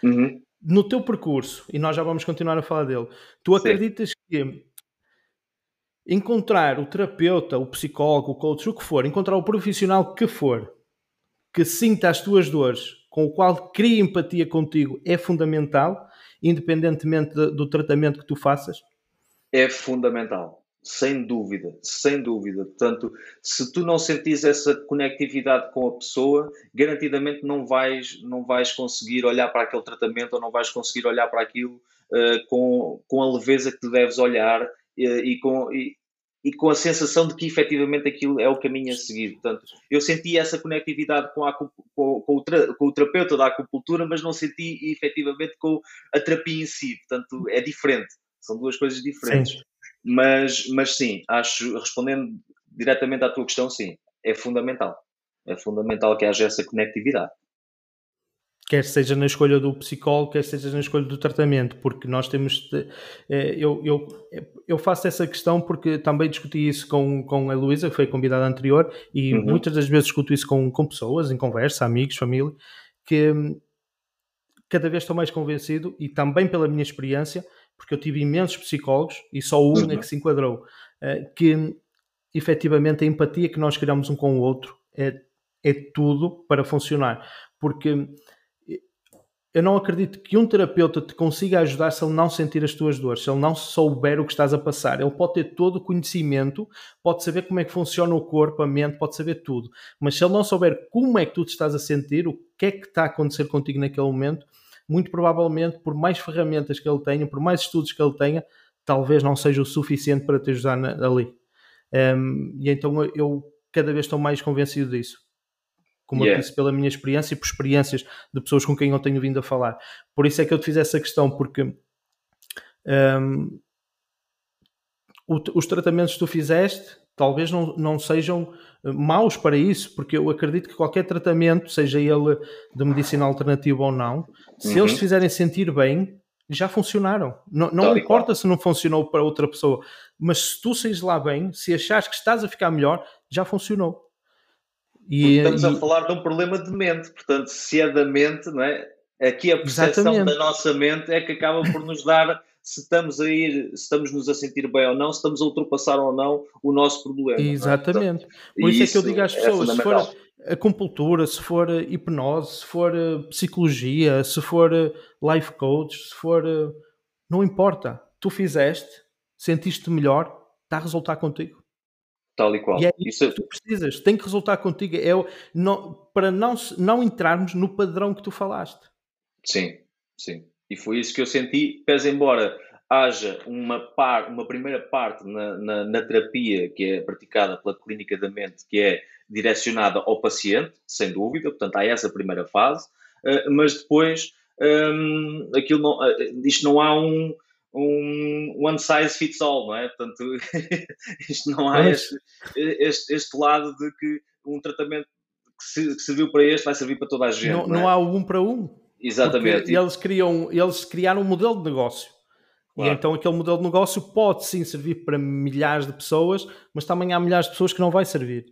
Uhum. No teu percurso, e nós já vamos continuar a falar dele, tu Sim. acreditas que encontrar o terapeuta, o psicólogo, o coach, o que for, encontrar o profissional que for, que sinta as tuas dores, com o qual cria empatia contigo, é fundamental, independentemente do tratamento que tu faças? É fundamental, sem dúvida, sem dúvida. Portanto, se tu não sentires essa conectividade com a pessoa, garantidamente não vais, não vais conseguir olhar para aquele tratamento ou não vais conseguir olhar para aquilo uh, com, com a leveza que tu deves olhar uh, e, com, e, e com a sensação de que efetivamente aquilo é o caminho a seguir. Portanto, eu senti essa conectividade com, a, com, com, o, com o terapeuta da acupuntura, mas não senti efetivamente com a terapia em si. Portanto, é diferente. São duas coisas diferentes. Sim. Mas, mas sim, acho, respondendo diretamente à tua questão, sim, é fundamental. É fundamental que haja essa conectividade quer seja na escolha do psicólogo, quer seja na escolha do tratamento, porque nós temos. De, eh, eu, eu, eu faço essa questão porque também discuti isso com, com a Luísa, que foi convidada anterior, e uhum. muitas das vezes discuto isso com, com pessoas, em conversa, amigos, família, que hum, cada vez estou mais convencido, e também pela minha experiência, porque eu tive imensos psicólogos e só um uhum. é que se enquadrou, eh, que efetivamente a empatia que nós criamos um com o outro é, é tudo para funcionar. Porque eu não acredito que um terapeuta te consiga ajudar se ele não sentir as tuas dores, se ele não souber o que estás a passar. Ele pode ter todo o conhecimento, pode saber como é que funciona o corpo, a mente, pode saber tudo. Mas se ele não souber como é que tu te estás a sentir, o que é que está a acontecer contigo naquele momento, muito provavelmente, por mais ferramentas que ele tenha, por mais estudos que ele tenha, talvez não seja o suficiente para te ajudar ali. Um, e então eu cada vez estou mais convencido disso como yeah. eu disse, pela minha experiência e por experiências de pessoas com quem eu tenho vindo a falar. Por isso é que eu te fiz essa questão, porque um, os tratamentos que tu fizeste talvez não, não sejam eh, maus para isso, porque eu acredito que qualquer tratamento, seja ele de medicina alternativa ou não, se uhum. eles te fizerem sentir bem, já funcionaram. Não, não importa se não funcionou para outra pessoa, mas se tu saís lá bem, se achares que estás a ficar melhor, já funcionou. E, estamos e... a falar de um problema de mente, portanto, se é da mente, não é? Aqui a percepção Exatamente. da nossa mente é que acaba por nos dar se estamos a ir, se estamos nos a sentir bem ou não, se estamos a ultrapassar ou não o nosso problema. É? Exatamente. É? Portanto, por isso, isso, é que eu digo às é pessoas, é se for acupuntura, se for hipnose, se for psicologia, se for life coach, se for não importa, tu fizeste, sentiste melhor, está a resultar contigo. Tal e qual. E é isso, isso que tu precisas, tem que resultar contigo. É, não, para não, não entrarmos no padrão que tu falaste. Sim, sim. E foi isso que eu senti, pese embora haja uma, par, uma primeira parte na, na, na, terapia que é praticada pela clínica da mente, que é direcionada ao paciente, sem dúvida, portanto há essa primeira fase, uh, mas depois um, aquilo não, uh, isto não há um, um one size fits all, não é? Portanto, isto não há este, este, este, lado de que um tratamento que, se, que, serviu para este vai servir para toda a gente. Não, não, é? não há um para um. Exatamente. eles, criam, eles criaram um modelo de negócio. Claro. E então aquele modelo de negócio pode sim servir para milhares de pessoas, mas também há milhares de pessoas que não vai servir.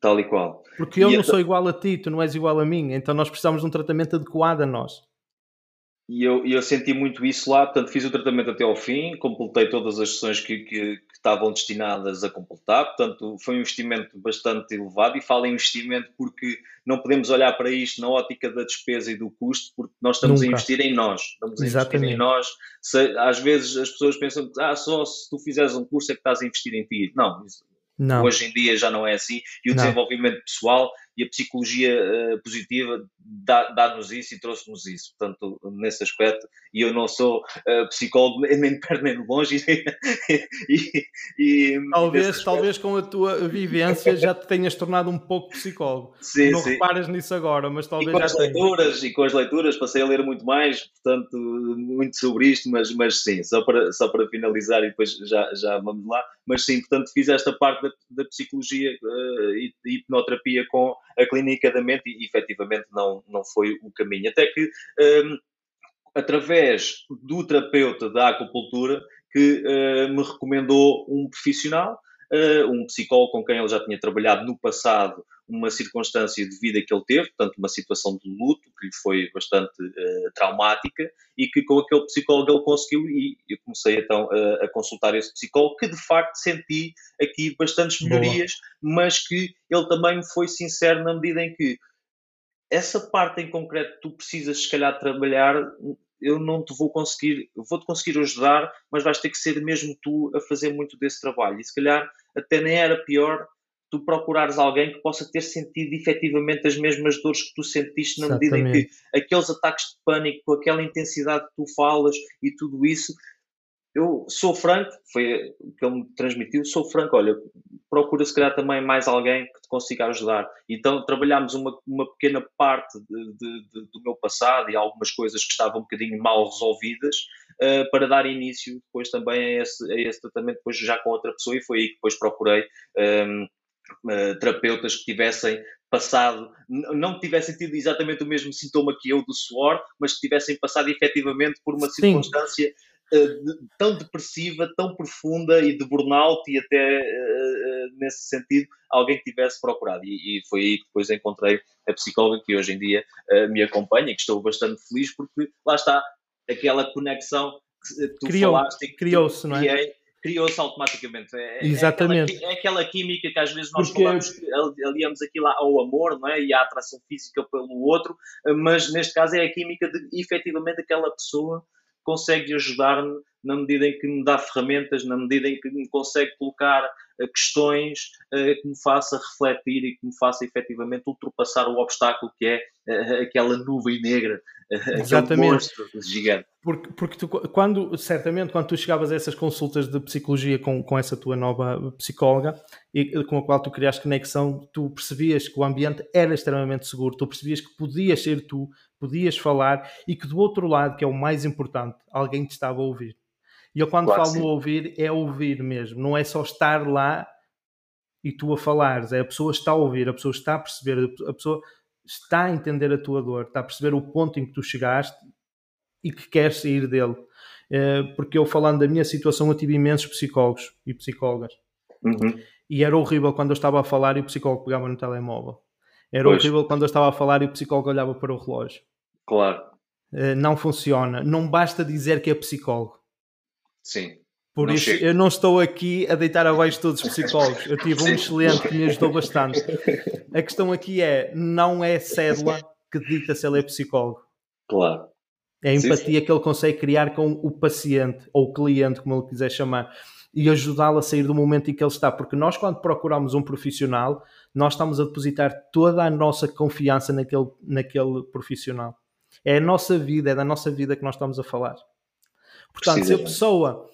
Tal e qual. Porque eu e não sou igual a ti, tu não és igual a mim, então nós precisamos de um tratamento adequado a nós. E eu, eu senti muito isso lá, portanto fiz o tratamento até ao fim, completei todas as sessões que, que, estavam destinadas a completar, portanto foi um investimento bastante elevado e falo em investimento porque não podemos olhar para isto na ótica da despesa e do custo, porque nós estamos Nunca. a investir em nós, estamos a Exatamente. investir em nós. Se, às vezes as pessoas pensam que ah, só se tu fizeres um curso é que estás a investir em ti. Não, não. Hoje em dia já não é assim e o não. desenvolvimento pessoal e a psicologia uh, positiva dá-nos dá isso e trouxe-nos isso. Portanto, nesse aspecto, e eu não sou uh, psicólogo nem de perto nem de longe. e, e, talvez, talvez com a tua vivência já te tenhas tornado um pouco psicólogo. Sim, não sim. reparas nisso agora, mas talvez e com as leituras E com as leituras passei a ler muito mais, portanto, muito sobre isto, mas, mas sim, só para, só para finalizar e depois já, já vamos lá. Mas sim, portanto, fiz esta parte da, da psicologia uh, e hipnoterapia com a clínica da mente e efetivamente não, não foi o caminho. Até que, um, através do terapeuta da acupuntura, que uh, me recomendou um profissional, uh, um psicólogo com quem ele já tinha trabalhado no passado, uma circunstância de vida que ele teve, portanto, uma situação de luto que lhe foi bastante uh, traumática e que com aquele psicólogo ele conseguiu, e eu comecei então a, a consultar esse psicólogo, que de facto senti aqui bastantes melhorias, Boa. mas que ele também me foi sincero na medida em que essa parte em concreto tu precisas, se calhar, trabalhar, eu não te vou conseguir, vou-te conseguir ajudar, mas vais ter que ser mesmo tu a fazer muito desse trabalho. E se calhar até nem era pior tu procurares alguém que possa ter sentido efetivamente as mesmas dores que tu sentiste, na Exatamente. medida em que aqueles ataques de pânico, com aquela intensidade que tu falas e tudo isso, eu sou franco, foi o que ele me transmitiu, sou franco, olha, procura se calhar também mais alguém que te consiga ajudar. Então trabalhámos uma, uma pequena parte de, de, de, do meu passado e algumas coisas que estavam um bocadinho mal resolvidas uh, para dar início depois também a esse, a esse tratamento, depois já com outra pessoa e foi aí que depois procurei um, ehm, uh, eh, terapeutas que tivessem passado, não tivessem tido exatamente o mesmo sintoma que eu do suor, mas que tivessem passado efetivamente por uma Sim. circunstância uh, tão depressiva, tão profunda e de burnout e até uh, nesse sentido alguém que tivesse procurado. E, e, foi aí que depois encontrei a psicóloga que hoje em dia me acompanha e que estou bastante feliz porque lá está aquela conexão que tu Criou, falaste. Criou-se, não é? Criou-se automaticamente. É, Exatamente. É aquela, é aquela, química que às vezes nós Porque... falamos, aliamos aquilo ao amor, não é? E à atração física pelo outro, mas neste caso é a química de efetivamente aquela pessoa consegue ajudar-me na medida em que me dá ferramentas, na medida em que me consegue colocar uh, questões uh, que me faça refletir e que me faça efetivamente ultrapassar o obstáculo que é uh, aquela nuvem negra, aquele monstro gigante. Porque, porque tu, quando, certamente, quando tu chegavas a essas consultas de psicologia com, com essa tua nova psicóloga e com a qual tu criaste conexão, tu percebias que o ambiente era extremamente seguro, tu percebias que podias ser tu, podias falar e que do outro lado, que é o mais importante, alguém te estava a ouvir. E eu quando claro falo no ouvir, é ouvir mesmo, não é só estar lá e tu a falares, é a pessoa está a ouvir, a pessoa está a perceber, a pessoa está a entender a tua dor, está a perceber o ponto em que tu chegaste e que quer sair dele. Eh, porque eu, falando da minha situação, eu tive imensos psicólogos e psicólogas. Uhum. E era horrível quando eu estava a falar e o psicólogo pegava no telemóvel. Era pois. horrível quando eu estava a falar e o psicólogo olhava para o relógio. Claro. Eh, não funciona. Não basta dizer que é psicólogo. Sim. Por não isso, chego. eu não estou aqui a deitar abaixo todos os psicólogos. Eu tive um excelente que me ajudou bastante. A questão aqui é: não é cédula que dita se ele é psicólogo. Claro. É a empatia sim, sim. que ele consegue criar com o paciente ou o cliente, como ele quiser chamar, e ajudá-lo a sair do momento em que ele está. Porque nós, quando procuramos um profissional, nós estamos a depositar toda a nossa confiança naquele, naquele profissional. É a nossa vida, é da nossa vida que nós estamos a falar. Portanto, se a pessoa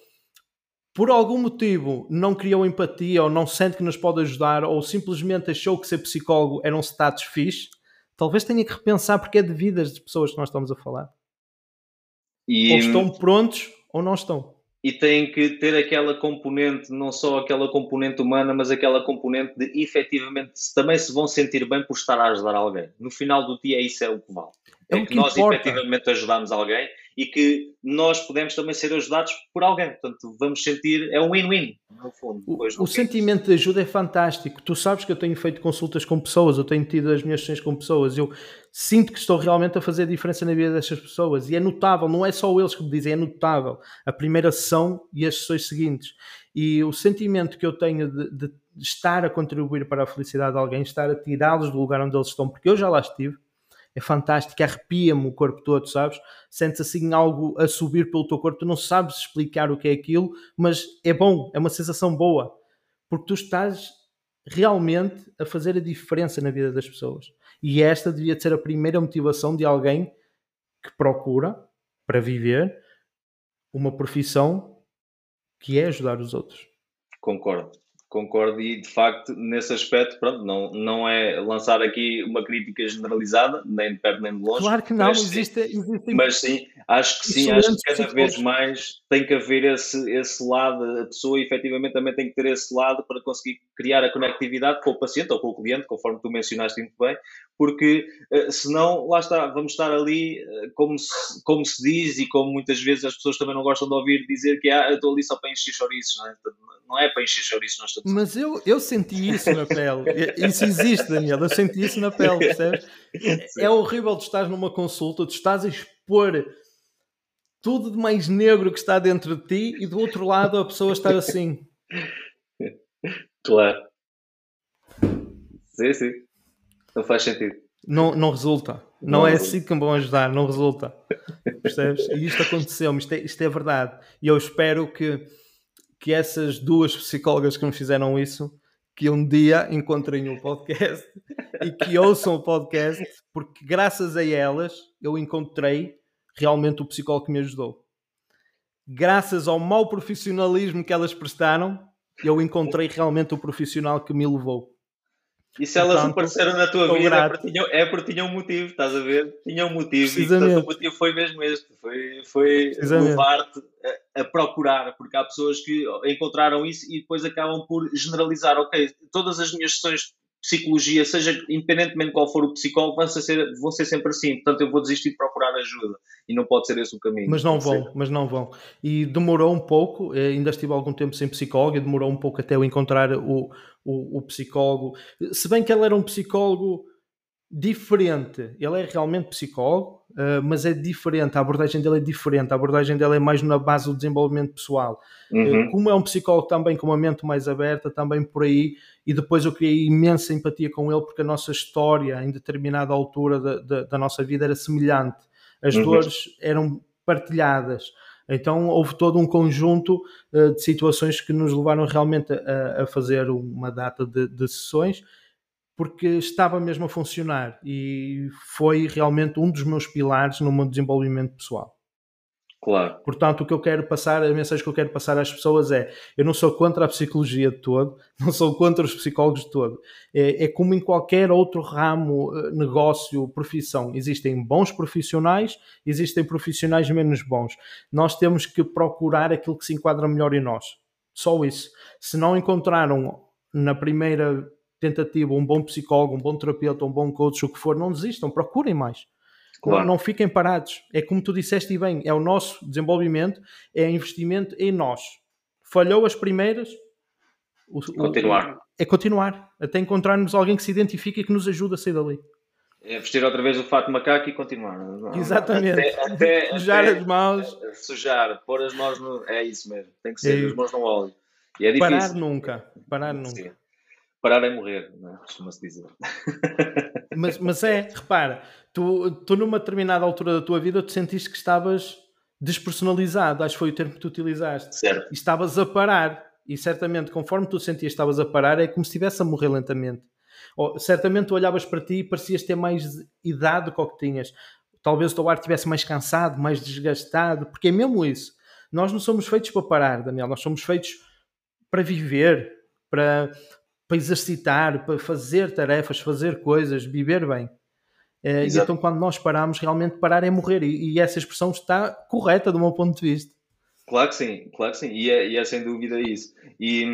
por algum motivo não criou empatia ou não sente que nos pode ajudar ou simplesmente achou que ser psicólogo era um status fixe, talvez tenha que repensar porque é de vidas de pessoas que nós estamos a falar. E... Ou estão prontos ou não estão. E tem que ter aquela componente, não só aquela componente humana, mas aquela componente de efetivamente também se vão sentir bem por estar a ajudar alguém. No final do dia, isso é o que vale. É, é que, que nós importa. efetivamente ajudamos alguém e que nós podemos também ser ajudados por alguém. Portanto, vamos sentir, é um win-win, no fundo. O, o sentimento de ajuda é fantástico. Tu sabes que eu tenho feito consultas com pessoas, eu tenho tido as minhas sessões com pessoas, eu sinto que estou realmente a fazer a diferença na vida destas pessoas e é notável, não é só eles que me dizem, é notável. A primeira sessão e as sessões seguintes. E o sentimento que eu tenho de, de estar a contribuir para a felicidade de alguém, estar a tirá-los do lugar onde eles estão, porque eu já lá estive é fantástico, arrepia-me o corpo todo, sabes? Sentes assim algo a subir pelo teu corpo, tu não sabes explicar o que é aquilo, mas é bom, é uma sensação boa, porque tu estás realmente a fazer a diferença na vida das pessoas. E esta devia ser a primeira motivação de alguém que procura para viver uma profissão que é ajudar os outros. Concordo. Concordo e de facto nesse aspecto, pronto, não, não é lançar aqui uma crítica generalizada, nem de perto nem de longe. Claro que não, mas, existe, existe, mas sim, acho que sim, acho que cada vez mais tem que haver esse, esse lado, a pessoa efetivamente também tem que ter esse lado para conseguir criar a conectividade com o paciente ou com o cliente, conforme tu mencionaste muito bem, porque eh, senão, lá está, vamos estar ali, eh, como se, como se diz e como muitas vezes as pessoas também não gostam de ouvir dizer que ah, eu estou ali só para encher chouriços, não é? não é para encher chouriços, nós estamos... Mas eu, eu senti isso na pele, isso existe, Daniel, eu senti isso na pele, percebes? É horrível de estar numa consulta, tu estás a expor tudo de mais negro que está dentro de ti e do outro lado a pessoa estar assim. Claro. Sim, sim. Não faz sentido. Não, não resulta. Não, não é assim que me vão ajudar, não resulta. Percebes? E isto aconteceu-me, isto é, isto é verdade. E eu espero que, que essas duas psicólogas que me fizeram isso, que um dia encontrem o um podcast e que ouçam o podcast, porque graças a elas eu encontrei realmente o psicólogo que me ajudou. Graças ao mau profissionalismo que elas prestaram, eu encontrei realmente o profissional que me levou. E se elas Portanto, apareceram na tua vida é porque, tinham, é porque tinham um motivo, estás a ver? Tinham um motivo e portanto, o motivo foi mesmo este, foi, foi levar-te a, a, procurar, porque há pessoas que encontraram isso e depois acabam por generalizar, ok, todas as minhas sessões psicologia, seja independentemente de qual for o psicólogo, vão ser, vão ser sempre assim. Portanto, eu vou desistir de procurar ajuda e não pode ser esse o caminho. Mas não vão, ser. mas não vão. E demorou um pouco, eh, ainda estive algum tempo sem psicólogo e demorou um pouco até eu encontrar o, o, o psicólogo. Se bem que ele era um psicólogo diferente, ele é realmente psicólogo, uh, mas é diferente, a abordagem dele é diferente, a abordagem dele é mais na base do desenvolvimento pessoal. Uhum. Uh, como é um psicólogo também com uma mente mais aberta, também por aí, e depois eu criei imensa empatia com ele porque a nossa história em determinada altura da, da, da nossa vida era semelhante, as uhum. dores eram partilhadas. Então houve todo um conjunto uh, de situações que nos levaram realmente a, a fazer uma data de, de sessões porque estava mesmo a funcionar e foi realmente um dos meus pilares no meu desenvolvimento pessoal. Claro. Portanto, o que eu quero passar, a mensagem que eu quero passar às pessoas é: eu não sou contra a psicologia de todo, não sou contra os psicólogos de todo. É, é como em qualquer outro ramo, eh, negócio, profissão. Existem bons profissionais, existem profissionais menos bons. Nós temos que procurar aquilo que se enquadra melhor em nós. Só isso. Se não encontraram na primeira tentativa, um bom psicólogo, um bom terapeuta, um bom coach, o que for, não desistam, procurem mais. Claro. Não, não, fiquem parados. É como tu disseste e bem, é o nosso desenvolvimento, é investimento em nós. Falhou as primeiras, o, continuar. O, é continuar, até encontrarmos alguém que se identifique e que nos ajude a sair dali. É vestir outra vez o fato de macaco e continuar. Não, Exatamente. Até, até, sujar até, as mãos. Sujar, pôr as mãos no. É isso mesmo. Tem que ser é. as mãos no óleo. E é difícil. Parar nunca. Parar nunca. Sim parar é morrer, não é? costuma-se dizer. Mas, mas é, repara, tu, tu numa determinada altura da tua vida tu sentiste que estavas despersonalizado, acho que foi o termo que tu utilizaste. Certo. E estavas a parar. E certamente, conforme tu sentias que estavas a parar, é como se estivesse a morrer lentamente. Ou, certamente tu olhavas para ti e parecias ter mais idade do que o que tinhas. Talvez o teu ar estivesse mais cansado, mais desgastado, porque é mesmo isso. Nós não somos feitos para parar, Daniel, nós somos feitos para viver, para, para exercitar, para fazer tarefas, fazer coisas, viver bem. Uh, e então, quando nós paramos, realmente parar é morrer. E, e, essa expressão está correta do meu ponto de vista. Claro que sim, claro que sim, e é, e é sem dúvida isso. E,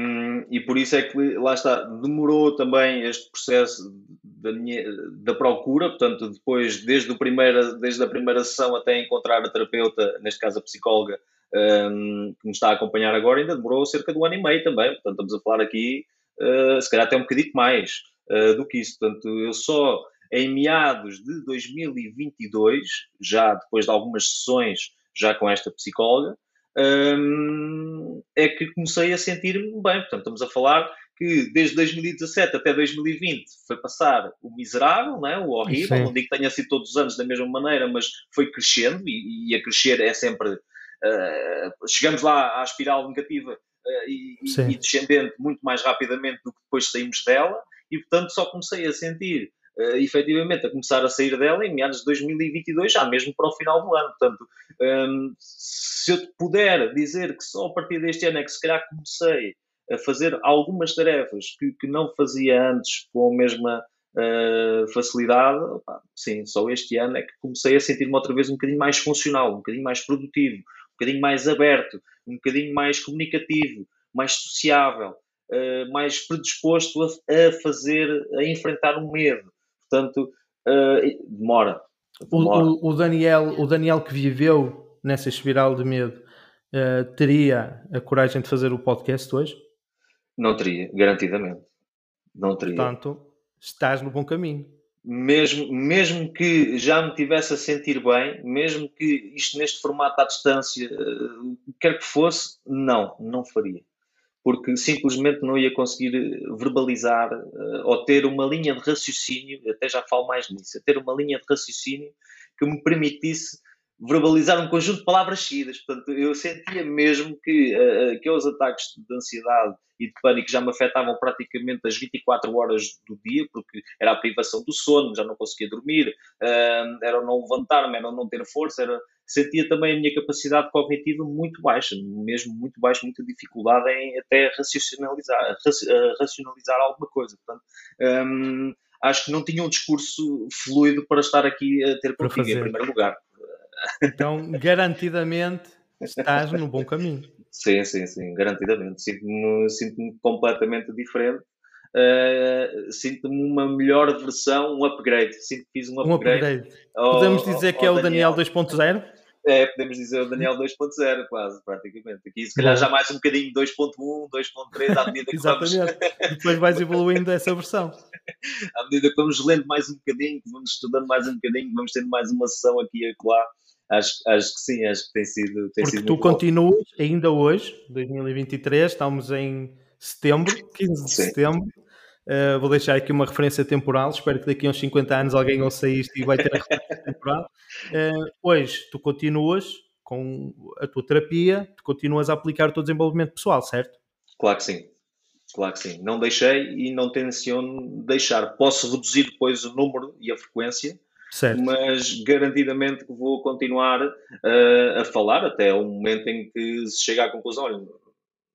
e por isso é que, lá está, demorou também este processo da, minha, da procura, portanto, depois, desde, o primeira, desde a primeira sessão até encontrar a terapeuta, neste caso a psicóloga, um, que me está a acompanhar agora, ainda demorou cerca de um ano e meio também, portanto, estamos a falar aqui, uh, se calhar até um bocadinho mais uh, do que isso. Portanto, eu só em meados de 2022, já depois de algumas sessões já com esta psicóloga, um, é que comecei a sentir-me bem. Portanto, estamos a falar que desde 2017 até 2020 foi passar o miserável, né, o horrível, Sim. não digo que tenha sido todos os anos da mesma maneira, mas foi crescendo e, e a crescer é sempre. Uh, chegamos lá à espiral negativa e, e, descendente muito mais rapidamente do que depois saímos dela, e portanto só comecei a sentir uh, efetivamente a começar a sair dela em meados de 2022, já mesmo para o final do ano. Portanto, um, se eu puder dizer que só a partir deste ano é que se calhar comecei a fazer algumas tarefas que, que não fazia antes com a mesma uh, facilidade, opa, sim, só este ano é que comecei a sentir-me outra vez um bocadinho mais funcional, um bocadinho mais produtivo, um bocadinho mais aberto, um bocadinho mais comunicativo, mais sociável, uh, mais predisposto a, a, fazer, a enfrentar o um medo. Portanto, uh, demora. demora. O, o, o, Daniel, o Daniel que viveu nessa espiral de medo uh, teria a coragem de fazer o podcast hoje? Não teria, garantidamente. Não teria. Portanto, estás no bom caminho. Mesmo, mesmo que já me tivesse a sentir bem, mesmo que isto neste formato à distância, uh, quer que fosse, não, não faria. Porque simplesmente não ia conseguir eh, verbalizar uh, ou ter uma linha de raciocínio, até já falo mais nisso, ter uma linha de raciocínio que me permitisse verbalizar um conjunto de palavras seguidas. Portanto, eu sentia mesmo que uh, aqueles ataques de ansiedade e de pânico já me afetavam praticamente as 24 horas do dia, porque era a privação do sono, já não conseguia dormir, uh, era não levantar-me, era não ter força, era... sentia também a minha capacidade cognitiva muito baixa, mesmo muito baixa, muita dificuldade em até racionalizar, racionalizar alguma coisa. Portanto, um, acho que não tinha um discurso fluido para estar aqui a ter contigo, em primeiro lugar. Então, garantidamente, estás no bom caminho. Sim, sim, sim, garantidamente. Sinto-me sinto completamente diferente. Uh, sinto-me uma melhor versão, um upgrade. Sinto que fiz um upgrade. Um upgrade. Podemos dizer que é o Daniel, Daniel 2.0? É, podemos dizer o Daniel 2.0, quase, praticamente. Aqui, se calhar, já mais um bocadinho 2.1, 2.3, à medida que Exatamente. vamos. Depois vais evoluindo essa versão. à medida que vamos lendo mais um bocadinho, que vamos estudando mais um bocadinho, vamos tendo mais uma sessão aqui e acolá. Acho, acho que sim, acho que tem sido. Tem Porque sido tu continuas, bom. ainda hoje, 2023, estamos em setembro, 15 de sim. setembro. Uh, vou deixar aqui uma referência temporal. Espero que daqui a uns 50 anos alguém ouça isto e vai ter a referência temporal. Uh, hoje, tu continuas com a tua terapia, tu continuas a aplicar o teu desenvolvimento pessoal, certo? Claro que sim. Claro que sim. Não deixei e não tenciono deixar. Posso reduzir depois o número e a frequência, certo. mas garantidamente que vou continuar uh, a falar até o momento em que se chega à conclusão. Olha,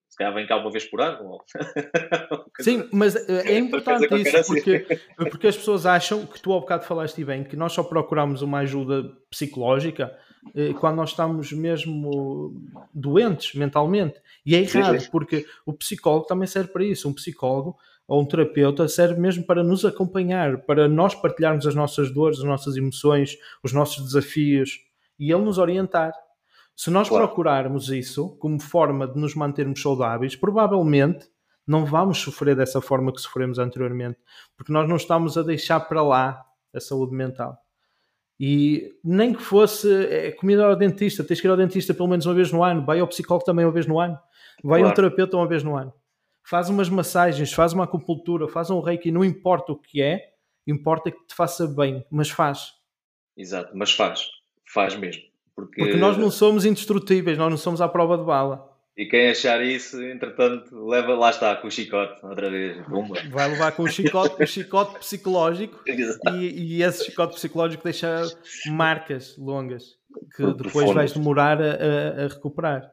se calhar vem cá uma vez por ano. Sim, mas eh, é importante isso, porque, porque as pessoas acham que tu ao bocado falaste bem, que nós só procuramos uma ajuda psicológica eh, quando nós estamos mesmo doentes mentalmente. E é errado, porque o psicólogo também serve para isso. Um psicólogo ou um terapeuta serve mesmo para nos acompanhar, para nós partilharmos as nossas dores, as nossas emoções, os nossos desafios e ele nos orientar. Se nós claro. procurarmos isso como forma de nos mantermos saudáveis, provavelmente não vamos sofrer dessa forma que sofremos anteriormente, porque nós não estamos a deixar para lá a saúde mental. E nem que fosse é, comida ao dentista, tens que ir ao dentista pelo menos uma vez no ano, vai ao psicólogo também uma vez no ano, vai claro. ao terapeuta uma vez no ano. Faz umas massagens, faz uma acupuntura, faz um reiki, não importa o que é, importa que te faça bem, mas faz. Exato, mas faz, faz mesmo. Porque... Porque nós não somos indestrutíveis, nós não somos à prova de bala. E quem achar isso, entretanto, leva, lá está, com o chicote, outra vez. Bomba. Vai levar com o chicote, o chicote psicológico e, e, esse chicote psicológico deixa marcas longas que depois vais demorar a, a, recuperar.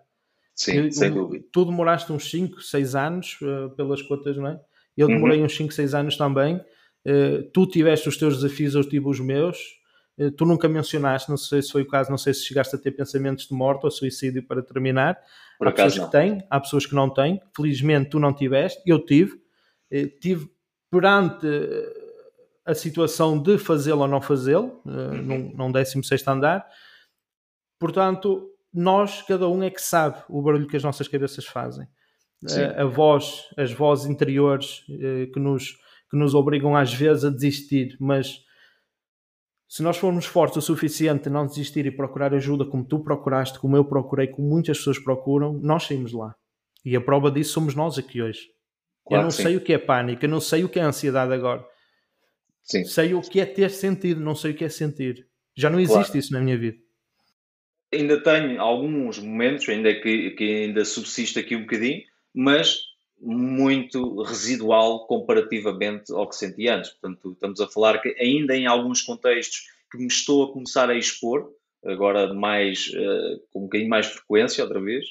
Sim, Eu, sem dúvida. Tu demoraste uns 5, 6 anos, uh, pelas contas, não é? Eu demorei uhum. uns 5, 6 anos também. Uh, tu tiveste os teus desafios, eu tive os meus. Uh, tu nunca mencionaste, não sei se foi o caso, não sei se chegaste a ter pensamentos de morte ou suicídio para terminar. Por há pessoas não. que têm, há pessoas que não têm. Felizmente tu não tiveste, eu tive. Tive perante a situação de fazê-lo ou não fazê-lo, uh, num, num 16 andar. Portanto, nós, cada um é que sabe o barulho que as nossas cabeças fazem. A, a, voz, as vozes interiores uh, que, nos, que nos obrigam às vezes a desistir, mas se nós formos fortes o suficiente a não desistir e procurar ajuda como tu procuraste, como eu procurei, como muitas pessoas procuram, nós saímos lá. E a prova disso somos nós aqui hoje. Claro eu não sei o que é pânico, eu não sei o que é ansiedade agora. Sim. Sei o que é ter sentido, não sei o que é sentir. Já não existe claro. isso na minha vida. Ainda tenho alguns momentos, ainda que, que ainda subsiste aqui um bocadinho, mas muito residual comparativamente ao que senti antes. Portanto, estamos a falar que ainda em alguns contextos que me estou a começar a expor, agora mais, uh, com um bocadinho mais frequência outra vez,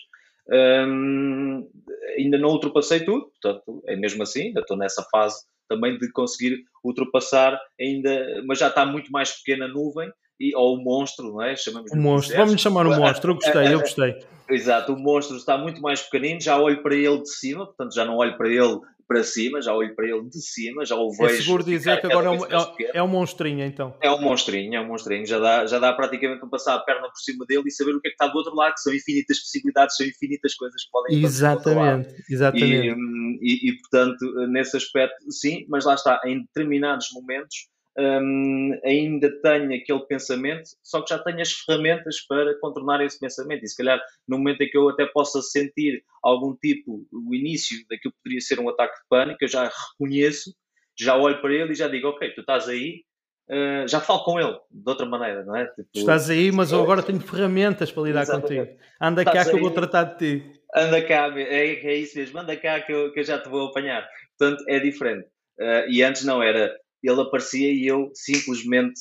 um, ainda não ultrapassei tudo, portanto, é mesmo assim, ainda estou nessa fase também de conseguir ultrapassar ainda, mas já está muito mais pequena a nuvem, e, ou o monstro, não é? Chamamos o monstro, vamos chamar o monstro, eu gostei, eu gostei. Exato, o monstro está muito mais pequenino, já olho para ele de cima, portanto já não olho para ele para cima, já olho para ele de cima, já o vejo. É seguro dizer que agora é um, é, é um monstrinho, então. É um monstrinho, é um monstrinho, já dá, já dá praticamente um passar a perna por cima dele e saber o que é que está do outro lado, que são infinitas possibilidades, são infinitas coisas que podem Exatamente, exatamente. E, e, e, portanto, nesse aspecto, sim, mas lá está, em determinados momentos. Um, ainda tenho aquele pensamento, só que já tenho as ferramentas para contornar esse pensamento. E se calhar, no momento em que eu até possa sentir algum tipo, o início daquilo que poderia ser um ataque de pânico, eu já reconheço, já olho para ele e já digo: Ok, tu estás aí, uh, já falo com ele de outra maneira, não é? Tipo, estás aí, mas eu agora tenho ferramentas para lidar Exatamente. contigo. Anda cá estás que aí, eu vou tratar de ti. Anda cá, é, é isso mesmo, anda cá que eu, que eu já te vou apanhar. Portanto, é diferente. Uh, e antes não era ele aparecia e eu simplesmente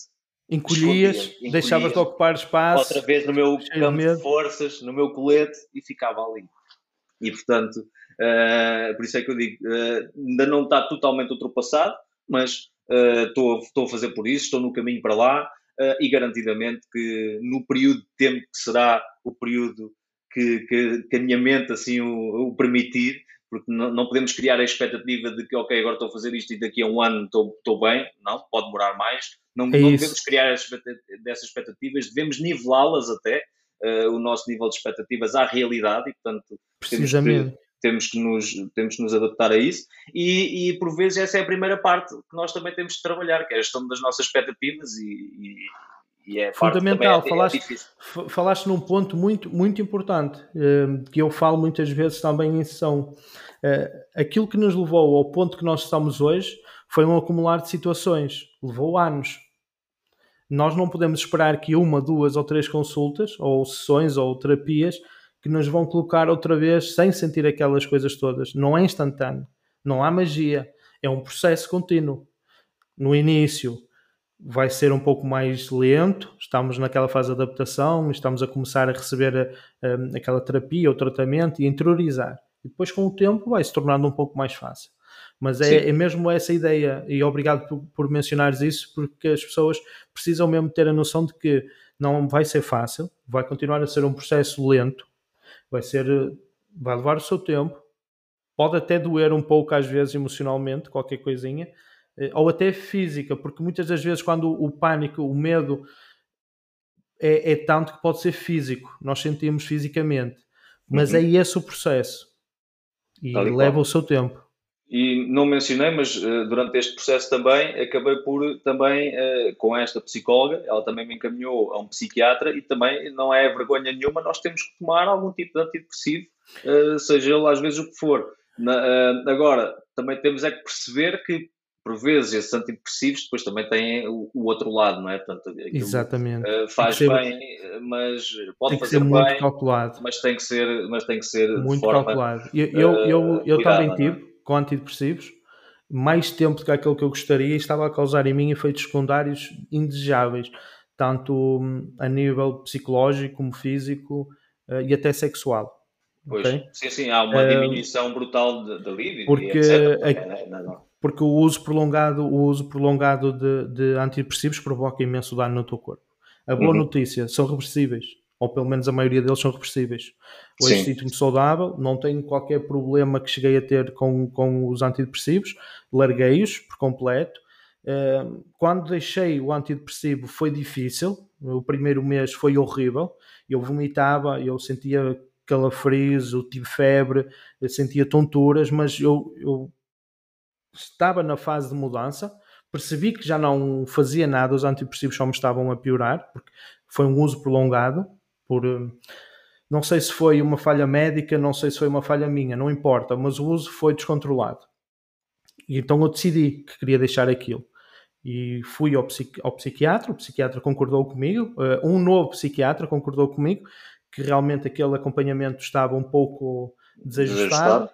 encolhias, encolhia, deixavas de ocupar espaço outra vez no meu campo de, de, forças, no meu colete e ficava ali. E portanto, uh, por isso é que eu digo, uh, ainda não está totalmente ultrapassado, mas estou uh, a fazer por isso, estou no caminho para lá e garantidamente que no período de tempo que será o período que, que, que a minha mente assim o, o permitir, porque não, podemos criar a expectativa de que, ok, agora estou a fazer isto e daqui a um ano estou, estou bem. Não, pode demorar mais. Não, é não devemos criar dessas expectativas, devemos nivelá-las até, uh, o nosso nível de expectativas à realidade e, portanto, temos que, temos que, nos, temos que nos adaptar a isso. E, e, por vezes, essa é a primeira parte que nós também temos de trabalhar, que é a gestão das nossas expectativas e, e e é fundamental. É, falaste, é falaste num ponto muito, muito importante, que eu falo muitas vezes também em sessão. aquilo que nos levou ao ponto que nós estamos hoje foi um acumular de situações. Levou anos. Nós não podemos esperar que uma, duas ou três consultas, ou sessões, ou terapias, que nos vão colocar outra vez sem sentir aquelas coisas todas. Não é instantâneo. Não há magia. É um processo contínuo. No início, vai ser um pouco mais lento, estamos naquela fase de adaptação, estamos a começar a receber um, aquela terapia ou tratamento e interiorizar. E depois, com o tempo, vai se tornando um pouco mais fácil. Mas é, é mesmo essa ideia, e obrigado por, por mencionares isso, porque as pessoas precisam mesmo ter a noção de que não vai ser fácil, vai continuar a ser um processo lento, vai ser, vai levar o seu tempo, pode até doer um pouco às vezes emocionalmente, qualquer coisinha, ou até física, porque muitas das vezes quando o pânico, o medo é, é tanto que pode ser físico, nós sentimos fisicamente, mas uhum. é esse o processo e leva o seu tempo. E não mencionei, mas uh, durante este processo também acabei por também uh, com esta psicóloga, ela também me encaminhou a um psiquiatra e também não é vergonha nenhuma, nós temos que tomar algum tipo de antidepressivo, uh, seja ele às vezes o que for. Na, agora, também temos é que perceber que por vezes esses antidepressivos depois também têm o, o outro lado, não é? Portanto, Exatamente. Uh, faz ser, bem, mas pode fazer muito bem, calculado. mas tem que ser, mas tem que ser muito forma, calculado. Eu, eu, eu, eu também é? tive com antidepressivos mais tempo do que aquilo que eu gostaria e estava a causar em mim efeitos secundários indesejáveis, tanto hum, a nível psicológico como físico uh, e até sexual. Pois, okay? sim, sim, há uma uh, diminuição brutal de, de libido porque e etc. A, é, não, não. Porque o uso prolongado, o uso prolongado de, de antidepressivos provoca imenso dano no teu corpo. A boa uhum. notícia, são reversíveis, ou pelo menos a maioria deles são reversíveis. Hoje sinto-me saudável, não tenho qualquer problema que cheguei a ter com, com os antidepressivos, larguei-os por completo. Quando deixei o antidepressivo foi difícil, o primeiro mês foi horrível, eu vomitava, eu sentia calafrios, eu tive febre, eu sentia tonturas, mas eu, eu estava na fase de mudança, percebi que já não fazia nada, os antidepressivos só me estavam a piorar, porque foi um uso prolongado, por eh, não sei se foi uma falha médica, não sei se foi uma falha minha, não importa, mas o uso foi descontrolado. E então eu decidi que queria deixar aquilo. E fui ao, psiqui ao psiquiatra, o psiquiatra concordou comigo, uh, um novo psiquiatra concordou comigo, que realmente aquele acompanhamento estava um pouco desajustado.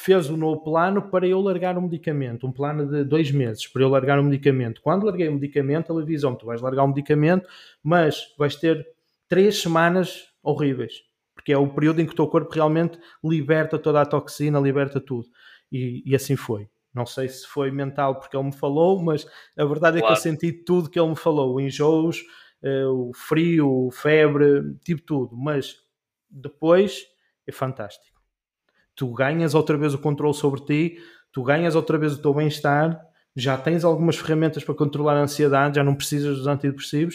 Fez o novo plano para eu largar o medicamento, um plano de dois meses para eu largar o medicamento. Quando larguei o medicamento, ele avisou-me: tu vais largar o medicamento, mas vais ter três semanas horríveis, porque é o período em que o teu corpo realmente liberta toda a toxina, liberta tudo. E, e assim foi. Não sei se foi mental porque ele me falou, mas a verdade claro. é que eu senti tudo que ele me falou: enjoos, uh, o frio, febre, tipo tudo. Mas depois é fantástico. Tu ganhas outra vez o controle sobre ti, tu ganhas outra vez o teu bem-estar, já tens algumas ferramentas para controlar a ansiedade, já não precisas dos antidepressivos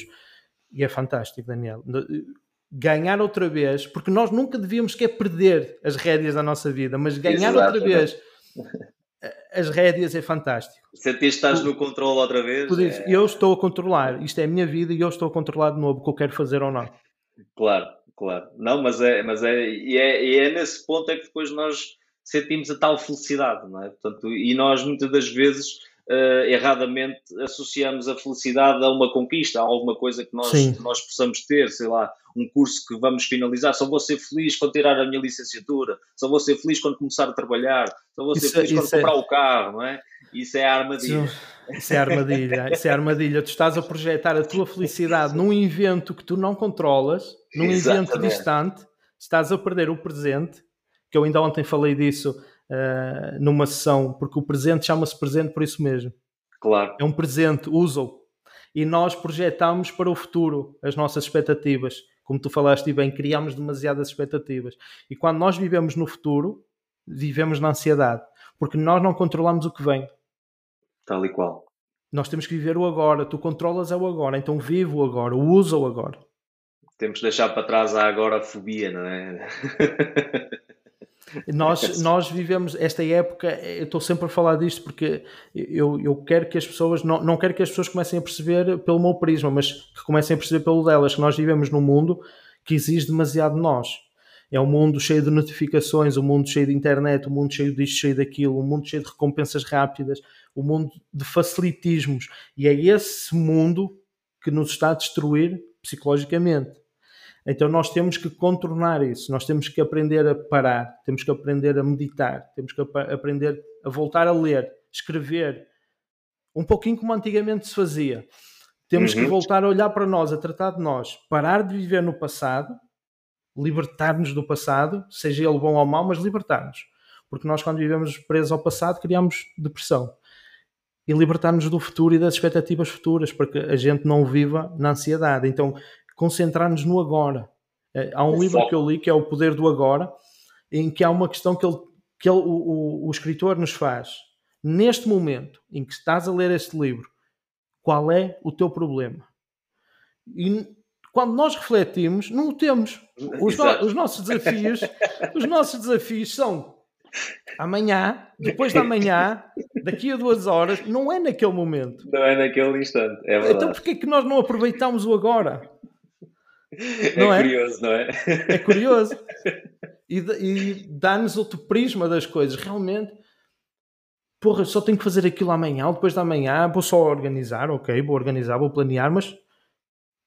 e é fantástico, Daniel. Ganhar outra vez, porque nós nunca devíamos querer perder as rédeas da nossa vida, mas ganhar outra vez as rédeas é fantástico. Sentiste estás no controle outra vez? Tu dizes, é... eu estou a controlar, isto é a minha vida e eu estou a controlar de novo o que eu quero fazer ou não. Claro, claro. Não, mas é, mas é, e é, e é nesse ponto é que depois nós sentimos a tal felicidade, não é? Portanto, e nós muitas das vezes uh, erradamente associamos a felicidade a uma conquista, a alguma coisa que nós, nós possamos ter, sei lá, um curso que vamos finalizar. Só vou ser feliz quando tirar a minha licenciatura, só vou ser feliz quando começar a trabalhar, só vou ser isso, feliz quando é... comprar o carro, não é? Isso é a armadilha. Isso, é a armadilha, isso é armadilha. Tu estás a projetar a tua felicidade num evento que tu não controlas, num Exatamente. evento distante, estás a perder o presente, que eu ainda ontem falei disso uh, numa sessão, porque o presente chama-se presente por isso mesmo. Claro. É um presente, usa-o. E nós projetamos para o futuro as nossas expectativas. Como tu falaste bem, criamos demasiadas expectativas. E quando nós vivemos no futuro, vivemos na ansiedade. Porque nós não controlamos o que vem. Tal e qual. Nós temos que viver o agora. Tu controlas é o agora. Então vive o agora. Usa o agora. Temos de deixar para trás a agora-fobia, não é? Nós, nós vivemos esta época, eu estou sempre a falar disto porque eu, eu quero que as pessoas, não, não quero que as pessoas comecem a perceber pelo meu prisma, mas que comecem a perceber pelo delas, que nós vivemos num mundo que exige demasiado de nós. É um mundo cheio de notificações, um mundo cheio de internet, um mundo cheio disto, cheio daquilo, um mundo cheio de recompensas rápidas, um mundo de facilitismos. E é esse mundo que nos está a destruir psicologicamente. Então nós temos que contornar isso, nós temos que aprender a parar, temos que aprender a meditar, temos que aprender a voltar a ler, escrever, um pouquinho como antigamente se fazia. Temos uhum. que voltar a olhar para nós, a tratar de nós, parar de viver no passado, libertar-nos do passado, seja ele bom ou mau, mas libertar-nos. Porque nós, quando vivemos presos ao passado, criamos depressão. E libertar-nos do futuro e das expectativas futuras, para que a gente não viva na ansiedade. Então, concentrar-nos no agora. Eh, há um livro que eu li que é O Poder do Agora, em que há uma questão que, ele, que ele, o, o, o escritor nos faz. Neste momento em que estás a ler este livro, qual é o teu problema? E quando nós refletimos, não o temos. Os, no, os nossos desafios, os nossos desafios são amanhã, depois da manhã, daqui a duas horas, não é naquele momento. Não é naquele instante, é verdade. Então porquê é que nós não aproveitamos o agora? Não é, é curioso, não é? É curioso. E, e dá-nos outro prisma das coisas. Realmente, porra, só tenho que fazer aquilo amanhã ou depois da manhã, vou só organizar, ok, vou organizar, vou planear, mas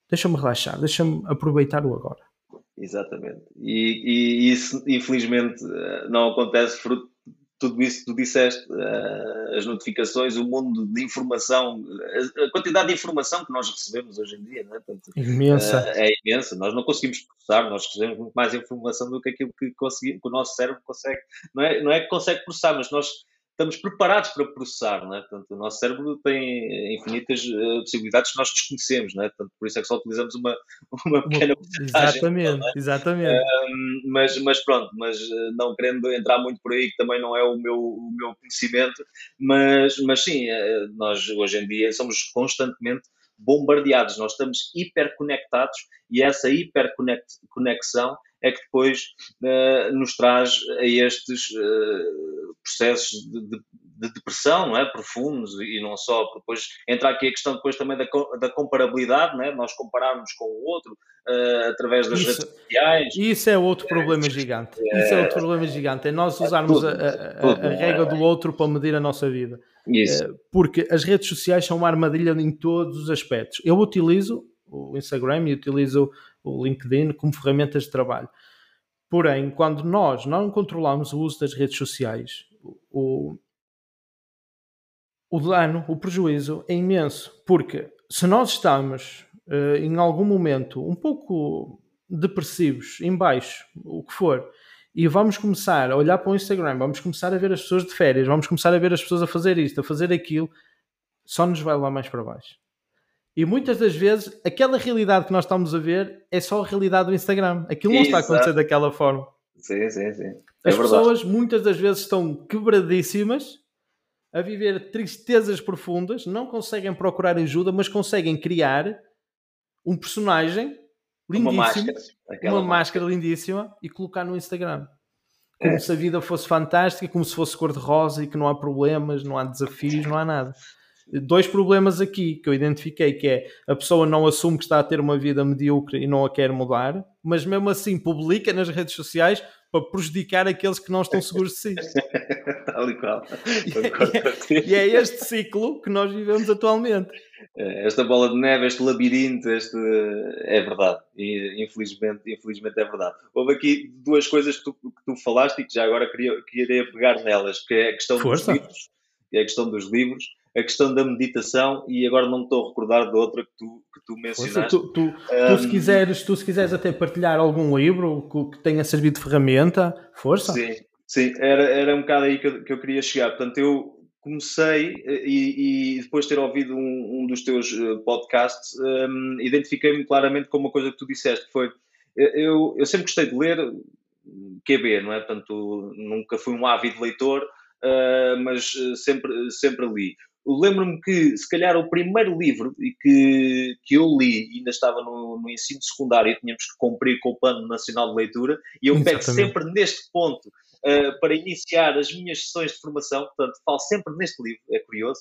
deixa-me relaxar, deixa-me aproveitar o agora. Exatamente. E, e, isso, infelizmente, não acontece fruto tudo isso que tu disseste, uh, as notificações, o mundo de informação, a, quantidade de informação que nós recebemos hoje em dia, não é? Portanto, imensa. Uh, é imensa. Nós não conseguimos processar, nós recebemos muito mais informação do que aquilo que, que o nosso cérebro consegue. Não é, não é que consegue processar, mas nós estamos preparados para processar, não é? Portanto, o nosso cérebro tem infinitas uh, possibilidades que nós desconhecemos, não é? Portanto, por isso é que só utilizamos uma, uma pequena porcentagem. Exatamente, é? exatamente. mas, mas pronto, mas eh, não querendo entrar muito por aí, que também não é o meu, o meu conhecimento, mas, mas sim, eh, nós hoje em dia somos constantemente bombardeados, nós estamos hiperconectados e essa hiperconexão é que depois uh, nos traz a estes uh, processos de, de, de, depressão, não é? Profundos e não só. Depois entra aqui a questão depois também da, da comparabilidade, não é? Nós compararmos com o outro uh, através das isso, redes sociais. Isso é outro problema gigante. É, isso é outro problema gigante. É nós usarmos tudo, a, a, tudo, a, regra do outro para medir a nossa vida. Isso. Porque as redes sociais são uma armadilha em todos os aspectos. Eu utilizo o Instagram e utilizo o LinkedIn como ferramentas de trabalho. Porém, quando nós não controlamos o uso das redes sociais, o, o dano, o prejuízo é imenso. Porque se nós estamos uh, em algum momento um pouco depressivos, em baixo, o que for, e vamos começar a olhar para o Instagram, vamos começar a ver as pessoas de férias, vamos começar a ver as pessoas a fazer isto, a fazer aquilo, só nos vai levar mais para baixo. E muitas das vezes, aquela realidade que nós estamos a ver é só a realidade do Instagram. Aquilo não Exato. está a acontecer daquela forma. Sim, sim, sim. É As verdade. pessoas muitas das vezes estão quebradíssimas, a viver tristezas profundas, não conseguem procurar ajuda, mas conseguem criar um personagem lindíssimo, uma máscara, uma máscara lindíssima e colocar no Instagram. Como é. se a vida fosse fantástica, como se fosse cor-de-rosa e que não há problemas, não há desafios, não há nada dois problemas aqui que eu identifiquei, que é a pessoa não assume que está a ter uma vida medíocre e não a quer mudar, mas mesmo assim publica nas redes sociais para prejudicar aqueles que não estão seguros de si. Tal e qual. E é, e é este ciclo que nós vivemos atualmente. É, esta bola de neve, este labirinto, este é verdade. E infelizmente, infelizmente é verdade. Houve aqui duas coisas que tu, que tu falaste e que já agora queria, queria pegar nelas, que é a questão Força. dos livros. É a questão dos livros a questão da meditação e agora não me estou a recordar de outra que tu, que tu mencionaste. Tu, tu, um, tu, se quiseres, tu se quiseres até partilhar algum livro que, que tenha servido de ferramenta, força. Sim, sim, era, era um bocado aí que eu, que eu queria chegar. Portanto, eu comecei e, e depois de ter ouvido um, um dos teus eh, podcasts, um, identifiquei-me claramente com uma coisa que tu disseste, que foi, eu, eu sempre gostei de ler QB, não é? Portanto, nunca fui um ávido leitor, uh, mas eh, sempre, sempre li lembro-me que, se calhar, o primeiro livro que, que eu li, ainda estava no, no ensino secundário e tínhamos que cumprir com o Plano Nacional de Leitura, e eu Exatamente. pego sempre neste ponto uh, para iniciar as minhas sessões de formação, portanto, falo sempre neste livro, é curioso,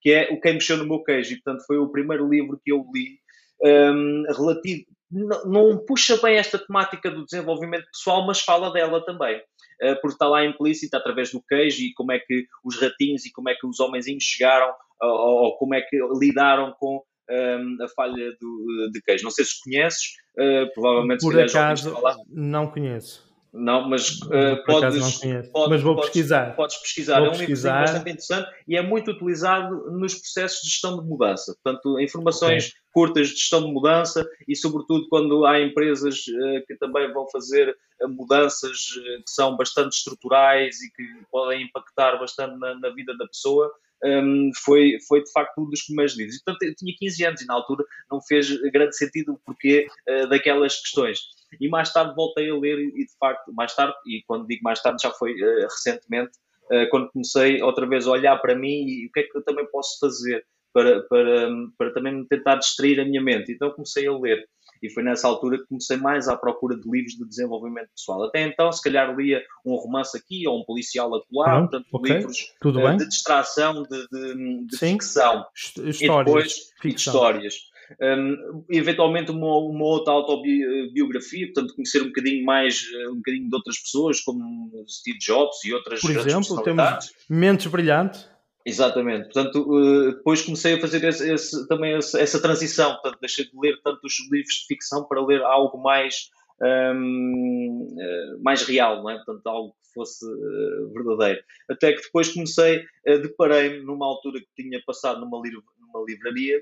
que é O Quem Mexeu no Meu Queijo, e, portanto, foi o primeiro livro que eu li um, relativo. Não, não puxa bem esta temática do desenvolvimento pessoal, mas fala dela também. Eh, porque está lá implícita através do queijo e como é que os ratinhos e como é que os homenzinhos chegaram ou, como é que lidaram com um, ehm, a falha do, de queijo. Não sei se conheces, uh, provavelmente Por acaso, não conheço. Não, mas uh, podes, pode, mas vou pesquisar. Podes pesquisar. Vou é um pesquisar. livro bastante interessante e é muito utilizado nos processos de gestão de mudança. Portanto, informações okay. curtas de gestão de mudança e, sobretudo, quando há empresas uh, que também vão fazer uh, mudanças que são bastante estruturais e que podem impactar bastante na, na vida da pessoa, um, foi, foi de facto um dos primeiros livros. Portanto, eu tinha 15 anos e na altura não fez grande sentido o porquê uh, daquelas questões. E mais tarde voltei a ler e de facto, mais tarde, e quando digo mais tarde já foi uh, recentemente, uh, quando comecei outra vez a olhar para mim e o que é que eu também posso fazer para, para, para também tentar distrair a minha mente. Então comecei a ler e foi nessa altura que comecei mais à procura de livros de desenvolvimento pessoal. Até então, se calhar lia um romance aqui ou um policial acolá, portanto, okay. livros uh, de distração, de, de, de ficção. Histórias. E depois, ficção. histórias. Um, eventualmente uma, uma, outra autobiografia, portanto conhecer um bocadinho mais eh, um bocadinho de outras pessoas como Steve Jobs e outras Por exemplo, temos Mentes Brilhantes Exatamente. Portanto, eh, depois comecei a fazer esse, esse, também essa transição. Portanto, deixei de ler tantos livros de ficção para ler algo mais, um, eh, mais real, não é? Portanto, algo que fosse uh, verdadeiro. Até que depois comecei, deparei-me numa altura que tinha passado numa, numa livraria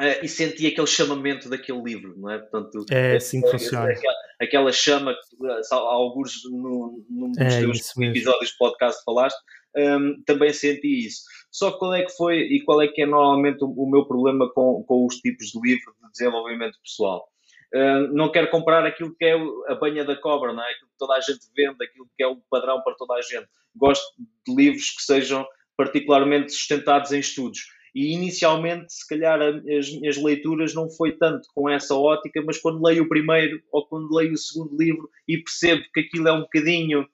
uh, e senti aquele chamamento daquele livro, não é? Portanto, é assim que funciona. Aquela, aquela chama que alguns num, num dos é teus episódios de podcast falaste, um, também senti isso. Só qual é que foi e qual é que é normalmente o, o meu problema com, com os tipos de livro de desenvolvimento pessoal? Não quero comprar aquilo que é a banha da cobra, não é? aquilo que toda a gente vende, aquilo que é o padrão para toda a gente. Gosto de livros que sejam particularmente sustentados em estudos. E inicialmente, se calhar, as minhas leituras não foi tanto com essa ótica, mas quando leio o primeiro ou quando leio o segundo livro e percebo que aquilo é um bocadinho.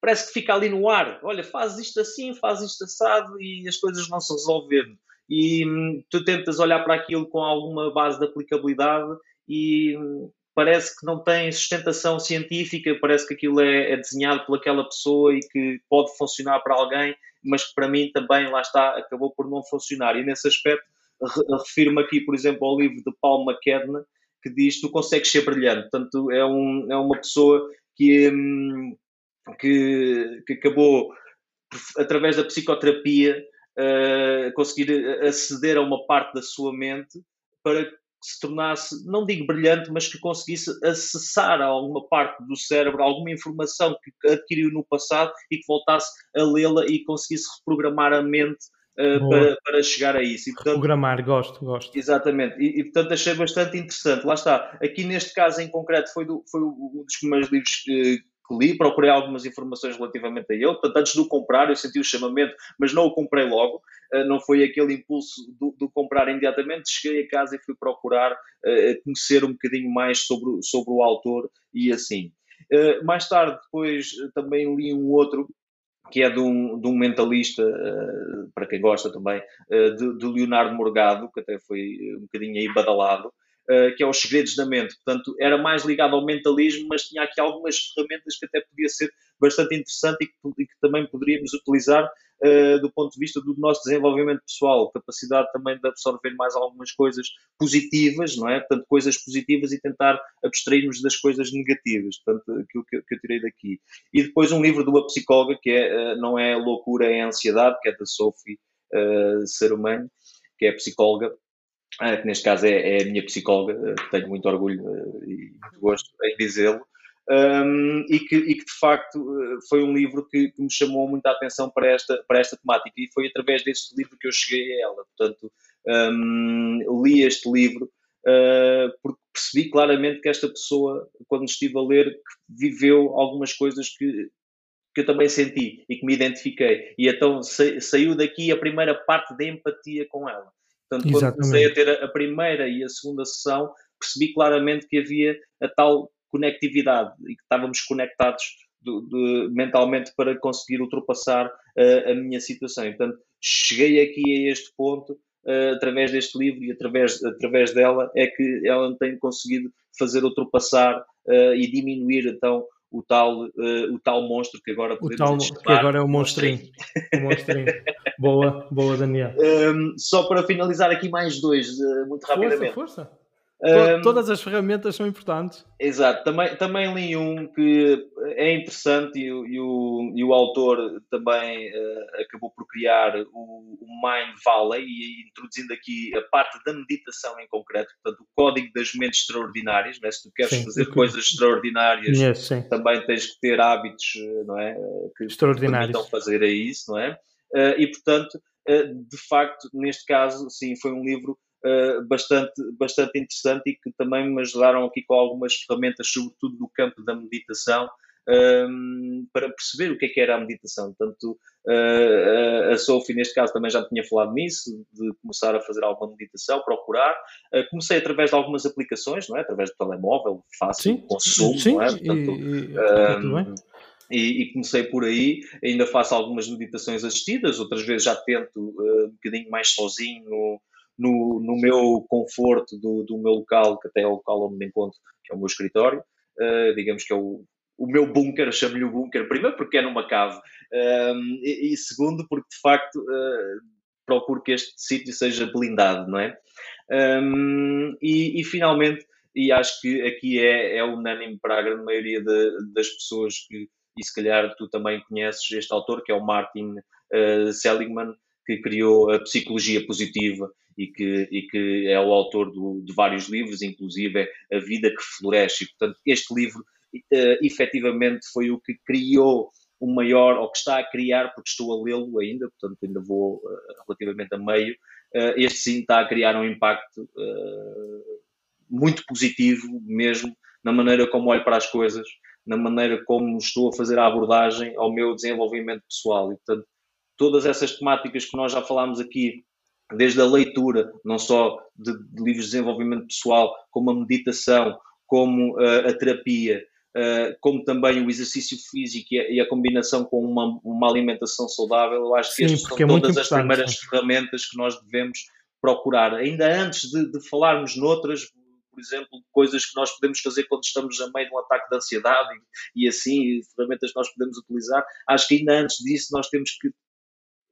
Parece que fica ali no ar. Olha, faz isto assim, faz isto assado e as coisas não se resolvendo. E hum, tu tentas olhar para aquilo com alguma base de aplicabilidade e hum, parece que não tem sustentação científica, parece que aquilo é, é desenhado por aquela pessoa e que pode funcionar para alguém mas que para mim também, lá está, acabou por não funcionar. E nesse aspecto, refiro-me aqui, por exemplo, ao livro de Paul McKenna, que diz tu consegues ser brilhante. Portanto, é, um, é uma pessoa que, hum, que, que acabou, através da psicoterapia, uh, conseguir aceder a uma parte da sua mente para se tornasse, não digo brilhante, mas que conseguisse acessar alguma parte do cérebro, alguma informação que adquiriu no passado e que voltasse a lê-la e conseguisse reprogramar a mente uh, para, para, chegar a isso. E, portanto, reprogramar, gosto, gosto. Exatamente, e, e, portanto achei bastante interessante. Lá está, aqui neste caso em concreto foi, do, foi um dos primeiros livros uh, que li, procurei algumas informações relativamente a ele. Portanto, antes de o comprar, eu senti o chamamento, mas não o comprei logo. Uh, não foi aquele impulso do, comprar imediatamente. Cheguei a casa e fui procurar uh, conhecer um bocadinho mais sobre, sobre o autor e assim. Uh, mais tarde, depois, também li um outro que é de um, de um mentalista, para quem gosta também, de, de, Leonardo Morgado, que até foi um bocadinho aí badalado, uh, que é Os Segredos da Mente. Portanto, era mais ligado ao mentalismo, mas tinha aqui algumas ferramentas que até podia ser bastante interessante e que, e que também poderíamos utilizar uh, do ponto de vista do nosso desenvolvimento pessoal, capacidade também de absorver mais algumas coisas positivas, não é? Portanto, coisas positivas e tentar abstrair-nos das coisas negativas, portanto, aquilo que, que, eu tirei daqui. E depois um livro de uma psicóloga que é, uh, não é Loucura, é Ansiedade, que é da Sophie uh, que é psicóloga, que neste caso é, é, a minha psicóloga, ah, tenho muito orgulho ah, e muito gosto em dizê-lo, um, e, que, e, que, de facto foi um livro que, que, me chamou muita atenção para esta, para esta temática e foi através deste livro que eu cheguei a ela. Portanto, um, li este livro uh, porque percebi claramente que esta pessoa, quando estive a ler, viveu algumas coisas que, que eu também senti e que me identifiquei. E então sa, saiu daqui a primeira parte da empatia com ela. Portanto, quando comecei a ter a primeira e a segunda sessão, percebi claramente que havia a tal conectividade e que estávamos conectados de, mentalmente para conseguir ultrapassar uh, a minha situação. E, portanto, cheguei aqui a este ponto uh, através deste livro e através, através dela é que ela tem conseguido fazer ultrapassar uh, e diminuir então o tal, uh, o tal monstro que agora podemos o tal, que agora é o monstrinho. o monstrinho. boa, boa, Daniel. Um, só para finalizar aqui mais dois, uh, muito rapidamente. Força, Todas as ferramentas são importantes. Exato, também, também li um que é interessante e, e, o, e o autor também uh, acabou por criar o, o, Mind Valley e introduzindo aqui a parte da meditação em concreto, portanto, o código das mentes extraordinárias. Né? Se tu queres sim, fazer coisas extraordinárias, yes, também tens que ter hábitos não é? que extraordinários. permitam fazer a isso, não é? Uh, e portanto, uh, de facto, neste caso, sim, foi um livro uh, bastante, bastante interessante e que também me ajudaram aqui com algumas ferramentas, sobretudo do campo da meditação, um, ehm, para perceber o que é que era a meditação. Portanto, uh, a Sophie, neste caso, também já tinha falado nisso, de começar a fazer alguma meditação, procurar. Uh, comecei através de algumas aplicações, não é? através do telemóvel, fácil, sim, consumo, sim, não é? Portanto, e, um, ehm, e, e, comecei por aí, ainda faço algumas meditações assistidas, outras vezes já tento uh, um bocadinho mais sozinho, no, no meu conforto do, do meu local, que até é o local onde me encontro, que é o meu escritório, uh, digamos que é o, o meu bunker, chamo-lhe o bunker, primeiro porque é numa cave, uh, e, e, segundo porque de facto uh, procuro que este sítio seja blindado, não é? Um, e, e, finalmente, e acho que aqui é, é unânime para a grande maioria de, das pessoas que, e se calhar tu também conheces este autor, que é o Martin uh, Seligman, que criou a psicologia positiva e que, e que é o autor do, de vários livros, inclusive é A Vida que Floresce. Portanto, este livro uh, efetivamente foi o que criou um maior, ou que está a criar, porque estou a lê-lo ainda, portanto ainda vou uh, relativamente a meio, uh, este sim está a criar um impacto uh, muito positivo mesmo na maneira como olho para as coisas, na maneira como estou a fazer a abordagem ao meu desenvolvimento pessoal. E, portanto, todas essas temáticas que nós já falámos aqui, desde a leitura, não só de, de livros de desenvolvimento pessoal, como a meditação, como uh, a terapia, uh, como também o exercício físico e a, e a combinação com uma, uma, alimentação saudável, eu acho que estas são é todas as primeiras ferramentas que nós devemos procurar. Ainda antes de, de falarmos noutras, por exemplo, coisas que nós podemos fazer quando estamos a meio de um ataque de ansiedade e, e assim, ferramentas que nós podemos utilizar, acho que ainda antes disso nós temos que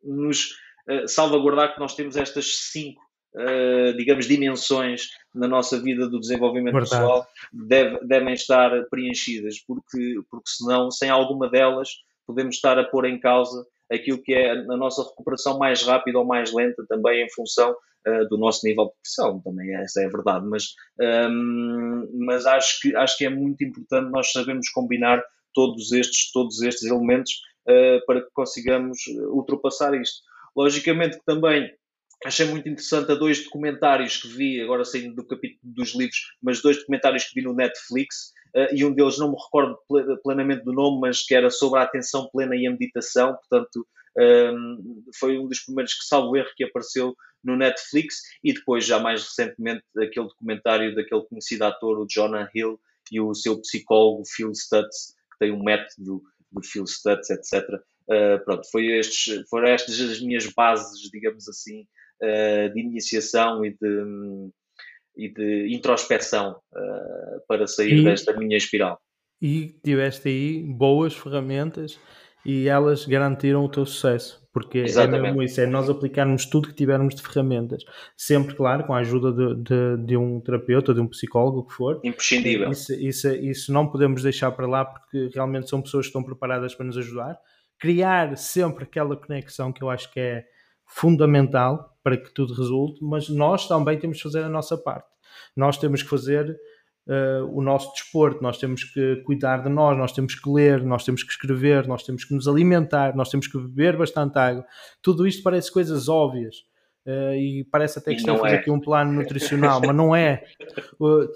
nos uh, salvaguardar que nós temos estas cinco Uh, digamos, dimensões na nossa vida do desenvolvimento Verdade. pessoal deve, devem estar preenchidas, porque, porque senão, sem alguma delas, podemos estar a pôr em causa aquilo que é a nossa recuperação mais rápida ou mais lenta, também em função uh, do nosso nível de pressão, também essa é a verdade, mas, um, ehm, mas acho, que, acho que é muito importante nós sabermos combinar todos estes, todos estes elementos uh, para que consigamos ultrapassar isto. Logicamente que também achei muito interessante a dois documentários que vi, agora saindo do capítulo dos livros, mas dois documentários que vi no Netflix, uh, e um deles não me recordo plenamente do nome, mas que era sobre a atenção plena e a meditação, portanto, um, ehm, foi um dos primeiros que, salvo erro, que apareceu no Netflix, e depois, já mais recentemente, aquele documentário daquele conhecido ator, o Jonah Hill, e o seu psicólogo, Phil Stutz, que tem um método de Phil Stutz, etc., Uh, pronto, foi estes, foram estas as minhas bases, digamos assim, uh, de iniciação e de, e de introspeção uh, para sair e, desta minha espiral. E tiveste aí boas ferramentas e elas garantiram o teu sucesso, porque Exatamente. é mesmo isso, é nós aplicarmos tudo que tivermos de ferramentas, sempre, claro, com a ajuda de, de, de um terapeuta, de um psicólogo, o que for. Imprescindível. Isso, isso, isso não podemos deixar para lá, porque realmente são pessoas que estão preparadas para nos ajudar criar sempre aquela conexão que eu acho que é fundamental para que tudo resulte, mas nós também temos que fazer a nossa parte. Nós temos que fazer uh, o nosso desporto, nós temos que cuidar de nós, nós temos que ler, nós temos que escrever, nós temos que nos alimentar, nós temos que beber bastante água. Tudo isto parece coisas óbvias uh, e parece até que estou a fazer é. aqui um plano nutricional, mas não é. Uh,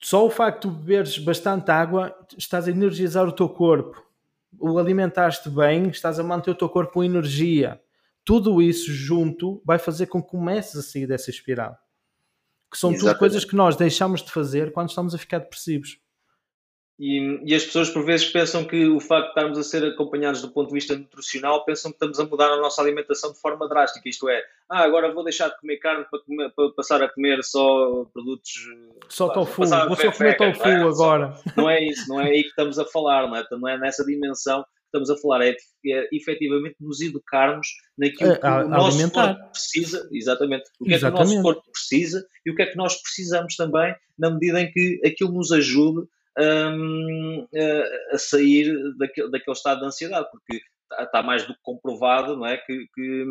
só o facto de beberes bastante água, estás a energizar o teu corpo o alimentaste bem, estás a manter o teu corpo com energia. Tudo isso junto vai fazer com que comeces a sair dessa espiral. Que são Exatamente. tudo coisas que nós deixamos de fazer quando estamos a ficar depressivos. E, e, as pessoas por vezes pensam que o facto de estarmos a ser acompanhados do ponto de vista nutricional pensam que estamos a mudar a nossa alimentação de forma drástica. Isto é, ah, agora vou deixar de comer carne para, comer, para passar a comer só produtos. Só tofu, vou só comer tofu é? agora. Só, não é isso, não é aí que estamos a falar, não é? Não é nessa dimensão estamos a falar, é, é efetivamente nos educarmos naquilo é, que o nosso alimentar. corpo precisa, exatamente, o que exatamente. é que o nosso corpo precisa e o que é que nós precisamos também, na medida em que aquilo nos ajude um, a sair daquele, daquele estado de ansiedade, porque está mais do que comprovado não é? que, que,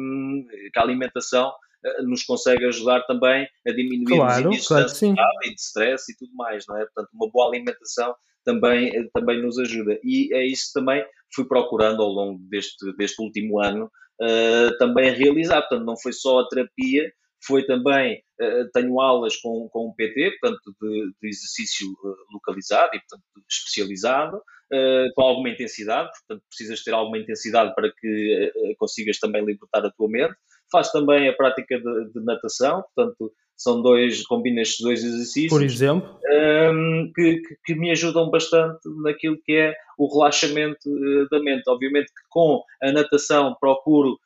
que a alimentação eh, nos consegue ajudar também a diminuir claro, os claro de ansiedade e de stress e tudo mais, não é? Portanto, uma boa alimentação também, eh, também nos ajuda. E é isso também fui procurando ao longo deste, deste último ano uh, também realizar. Portanto, não foi só a terapia, foi também, uh, tenho aulas com, com o PT, portanto, de, de exercício uh, localizado e, portanto, especializado, uh, com alguma intensidade, portanto, precisas ter alguma intensidade para que consigas também libertar a tua mente. Faço também a prática de, de natação, portanto, são dois, combino estes dois exercícios. Por exemplo? Um, que, que, me ajudam bastante naquilo que é o relaxamento da mente. Obviamente que com a natação procuro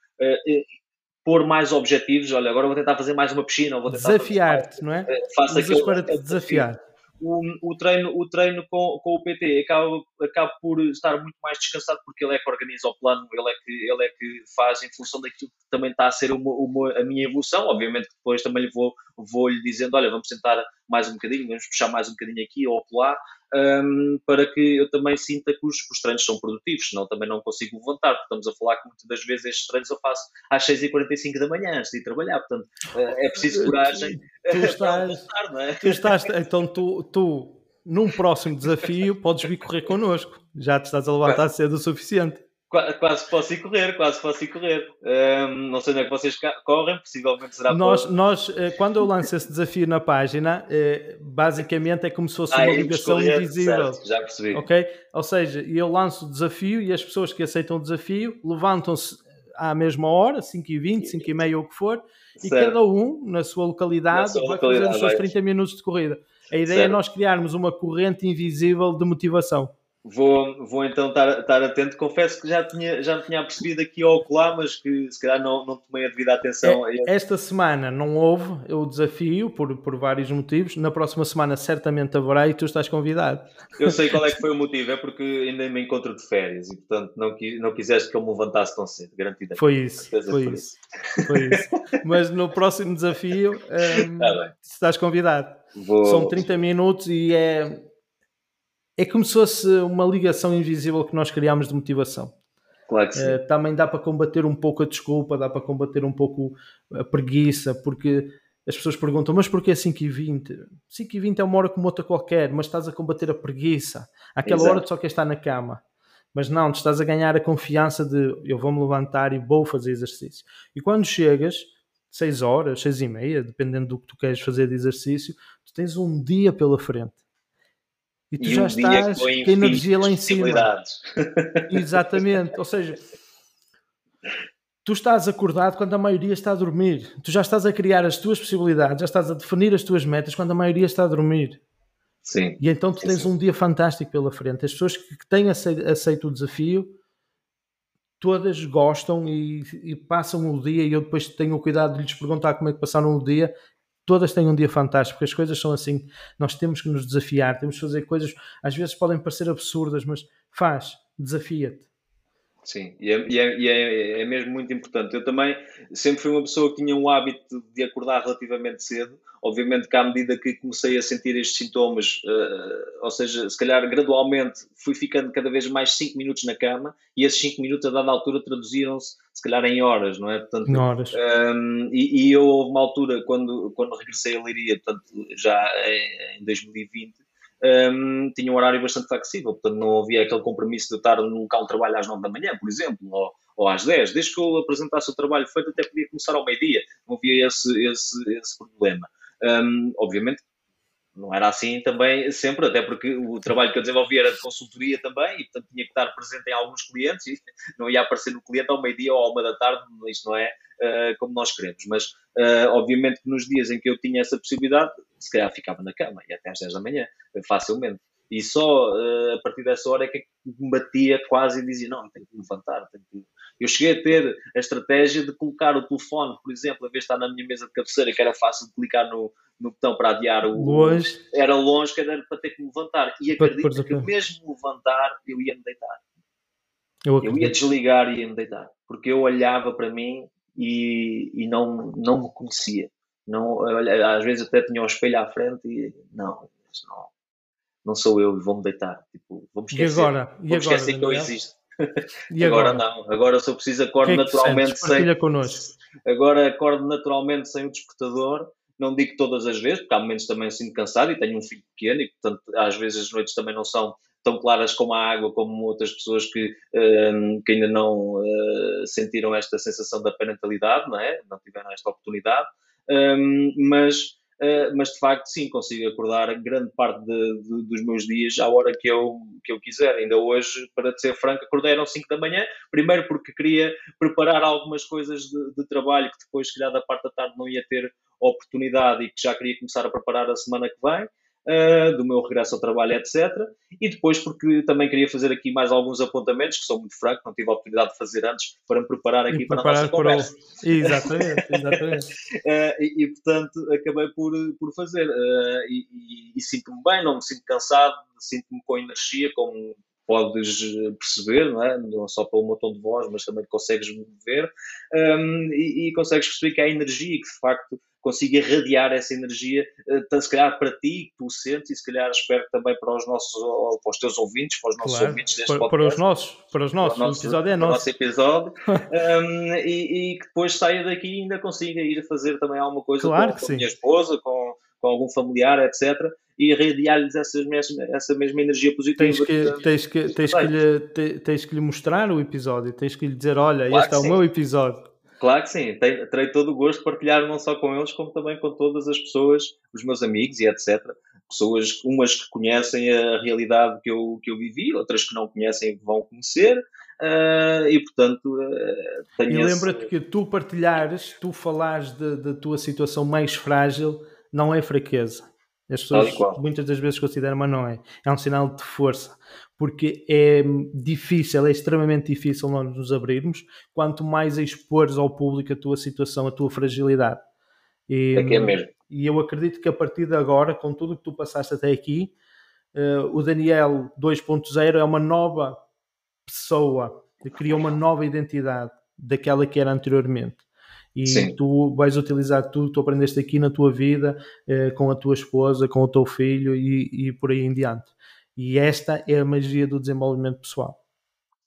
pôr mais objetivos. Olha, agora vou tentar fazer mais uma piscina. Desafiar-te, não é? Eh, faça aquilo, para te desafiar. O, o, treino, o treino com, com o PT acaba, acaba por estar muito mais descansado porque ele é que organiza o plano, ele é que, ele é que faz em função daquilo que também está a ser uma, uma, a minha evolução. Obviamente que depois também lhe vou, vou lhe dizendo: olha, vamos tentar mais um bocadinho, vamos puxar mais um bocadinho aqui ou lá, um, para que eu também sinta que os, os, treinos são produtivos, senão também não consigo levantar, porque estamos a falar que muitas das vezes estes treinos eu faço às 6h45 da manhã antes de ir trabalhar, portanto eh, é preciso coragem tu, tu estás, é? tu estás, então tu, tu num próximo desafio podes vir correr connosco. Já te estás a levantar cedo o suficiente. Quase posso ir correr, quase posso ir correr. Um, não sei onde é que vocês correm, possivelmente será nós, por... nós, eh, quando eu lanço esse desafio na página, eh, basicamente é como se fosse ah, uma ligação correr, invisível. Certo, já percebi. Ok? Ou seja, eu lanço o desafio e as pessoas que aceitam o desafio levantam-se à mesma hora, 5h20, 5h30 ou o que for, certo. e cada um, na sua localidade, na sua vai localidade, fazer os seus 30 minutos de corrida. A ideia é certo. é nós criarmos uma corrente invisível de motivação. Vou, vou então estar, estar atento. Confesso que já tinha, já tinha percebido aqui ao colar, mas que se calhar não, não tomei a devida atenção. É, esta semana não houve o desafio, por, por vários motivos. Na próxima semana certamente haverá e tu estás convidado. Eu sei qual é que foi o motivo, é porque ainda me encontro de férias e, portanto, não, não quiseste que eu me levantasse tão cedo, garantida. Foi isso, foi isso. Foi isso. mas no próximo desafio um, tá estás convidado. Vou... São 30 minutos e é é como se fosse uma ligação invisível que nós criamos de motivação. Claro que sim. Uh, também dá para combater um pouco a desculpa, dá para combater um pouco a preguiça, porque as pessoas perguntam, mas porquê 5 e 20? 5 e 20 é uma hora como outra qualquer, mas estás a combater a preguiça. Aquela Exato. hora tu só queres estar na cama. Mas não, tu estás a ganhar a confiança de eu vou-me levantar e vou fazer exercício. E quando chegas, 6 horas, 6 e meia, dependendo do que tu queres fazer de exercício, tu tens um dia pela frente e tu e já um estás com a energia lá em cima. Exatamente. Ou seja, tu estás acordado quando a maioria está a dormir. Tu já estás a criar as tuas possibilidades, já estás a definir as tuas metas quando a maioria está a dormir. Sim. E então tu tens sim. um dia fantástico pela frente. As pessoas que têm aceito, o desafio, todas gostam e, e, passam o dia. E eu depois tenho o cuidado de lhes perguntar como é que passaram o dia todas têm um dia fantástico, porque as coisas são assim, nós temos que nos desafiar, temos que fazer coisas, às vezes podem parecer absurdas, mas faz, desafia-te. Sim, e, é, e, é, e é, é, mesmo muito importante. Eu também sempre fui uma pessoa que tinha um hábito de acordar relativamente cedo. Obviamente que à medida que comecei a sentir estes sintomas, uh, ou seja, se calhar gradualmente fui ficando cada vez mais 5 minutos na cama e esses 5 minutos a dada altura traduziram-se se calhar em horas, não é? Portanto, em horas. Um, ehm, e, e eu houve uma altura quando, quando regressei a Leiria, portanto, já em 2020, um, tinha um horário bastante flexível, portanto não havia aquele compromisso de estar no local de trabalho às 9 da manhã, por exemplo, ou, ou às 10. Desde que eu apresentasse o trabalho feito, até podia começar ao meio-dia, não havia esse, esse, esse problema. Um, obviamente não era assim também sempre, até porque o trabalho que eu desenvolvia era de consultoria também e, portanto, tinha que estar presente em alguns clientes e não ia aparecer no cliente ao meio-dia ou à uma da tarde, isto não é uh, como nós queremos. Mas, uh, obviamente, nos dias em que eu tinha essa possibilidade, se calhar ficava na cama e até às 10 da manhã, facilmente. E só uh, a partir dessa hora é que me batia quase e dizia: Não, tenho que me levantar. Tenho que... Eu cheguei a ter a estratégia de colocar o telefone, por exemplo, a vez de estar na minha mesa de cabeceira, que era fácil de clicar no, no botão para adiar o. Longe. Era longe, que era para ter que me levantar. E acredito que, mesmo levantar, eu ia me deitar. Eu, eu ia desligar e ia me deitar. Porque eu olhava para mim e, e não, não me conhecia. Não, às vezes até tinha o espelho à frente e não, não, não sou eu e vou-me deitar. Tipo, vou-me esquecer, e agora? E vou esquecer que eu existo. E agora? agora não, agora se eu preciso acordo que é que naturalmente sem. Agora acordo naturalmente sem o despertador. Não digo todas as vezes, porque há momentos também sinto cansado e tenho um filho pequeno e portanto às vezes as noites também não são tão claras como a água, como outras pessoas que, um, que ainda não uh, sentiram esta sensação da parentalidade, não é? Não tiveram esta oportunidade. Um, mas, uh, mas de facto, sim, consigo acordar grande parte de, de, dos meus dias à hora que eu, que eu quiser. Ainda hoje, para ser franco, acordei às 5 da manhã, primeiro porque queria preparar algumas coisas de, de trabalho que depois, se calhar, da parte da tarde não ia ter oportunidade e que já queria começar a preparar a semana que vem do meu regresso ao trabalho, etc. E depois porque também queria fazer aqui mais alguns apontamentos, que sou muito franco, não tive a oportunidade de fazer antes, para me preparar aqui para a nossa conversa. O... Exatamente, exatamente. uh, e, e, portanto, acabei por, por fazer. Uh, e, e, e sinto-me bem, não me sinto cansado, sinto-me com energia, como podes perceber, não, é? não só pelo meu tom de voz, mas também consegues ver um, e, e, consegues perceber que há energia que de facto consiga irradiar essa energia, uh, se calhar para ti, que tu sentes, e se calhar espero também para os nossos, para os teus ouvintes, para os nossos claro. ouvintes deste para, podcast. Para os nossos, para os nossos, para o nosso, episódio é nosso. nosso episódio, um, e, e, que depois saia daqui e ainda consiga ir fazer também alguma coisa claro com, com a minha esposa, com, com algum familiar, etc. E irradiar-lhes essa mesma energia positiva. Tens que, tens que, tens que, lhe, tens que lhe mostrar o episódio, tens que lhe dizer: Olha, claro este é sim. o meu episódio. Claro que sim, terei todo o gosto de partilhar não só com eles, como também com todas as pessoas, os meus amigos e etc. Pessoas, umas que conhecem a realidade que eu, que eu vivi, outras que não conhecem vão conhecer, uh, e portanto uh, tenho E lembra-te esse... que tu partilhares, tu falares da tua situação mais frágil, não é fraqueza. As pessoas muitas das vezes consideram, mas não é. É um sinal de força porque é difícil, é extremamente difícil nós nos abrirmos, quanto mais expores ao público a tua situação, a tua fragilidade. E, é que é mesmo. E eu acredito que a partir de agora, com tudo o que tu passaste até aqui, uh, o Daniel 2.0 é uma nova pessoa, cria uma nova identidade daquela que era anteriormente. E Sim. tu vais utilizar tudo que tu aprendeste aqui na tua vida, uh, com a tua esposa, com o teu filho e, e por aí em diante. E esta é a magia do desenvolvimento pessoal.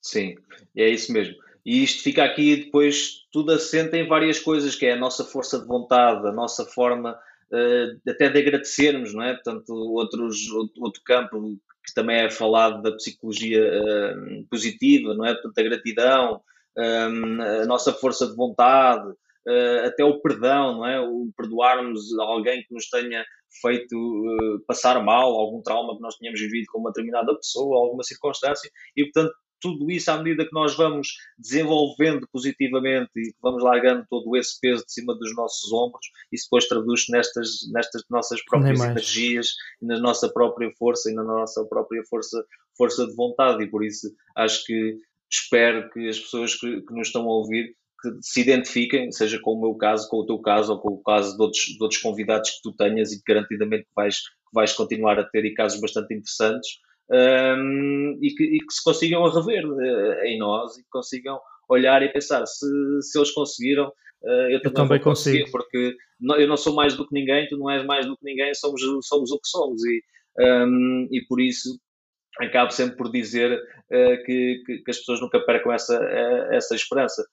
Sim, é isso mesmo. E isto fica aqui depois tudo assenta em várias coisas, que é a nossa força de vontade, a nossa forma uh, até de agradecermos, não é? Portanto, outros, outro campo que também é falado da psicologia uh, positiva, não é? Portanto, a gratidão, eh, a nossa força de vontade, até o perdão, não é? O perdoarmos alguém que nos tenha feito uh, passar mal, algum trauma que nós tínhamos vivido com uma determinada pessoa, alguma circunstância, e portanto tudo isso à medida que nós vamos desenvolvendo positivamente e vamos largando todo esse peso de cima dos nossos ombros, isso depois traduz-se nestas, nestas nossas próprias energias, na nossa própria força e na nossa própria força, força de vontade. E por isso acho que espero que as pessoas que, que nos estão a ouvir que se identifiquem, seja com o meu caso, com o teu caso ou com o caso de outros, de outros convidados que tu tenhas e que garantidamente vais, vais continuar a ter e casos bastante interessantes um, e, que, e, que, se consigam rever uh, em nós e que consigam olhar e pensar se, se eles conseguiram, uh, eu, eu também, consigo, porque não, eu não sou mais do que ninguém, tu não és mais do que ninguém, somos, somos o que somos e, um, e por isso acabo sempre por dizer uh, que, que, que, as pessoas nunca percam essa, essa esperança.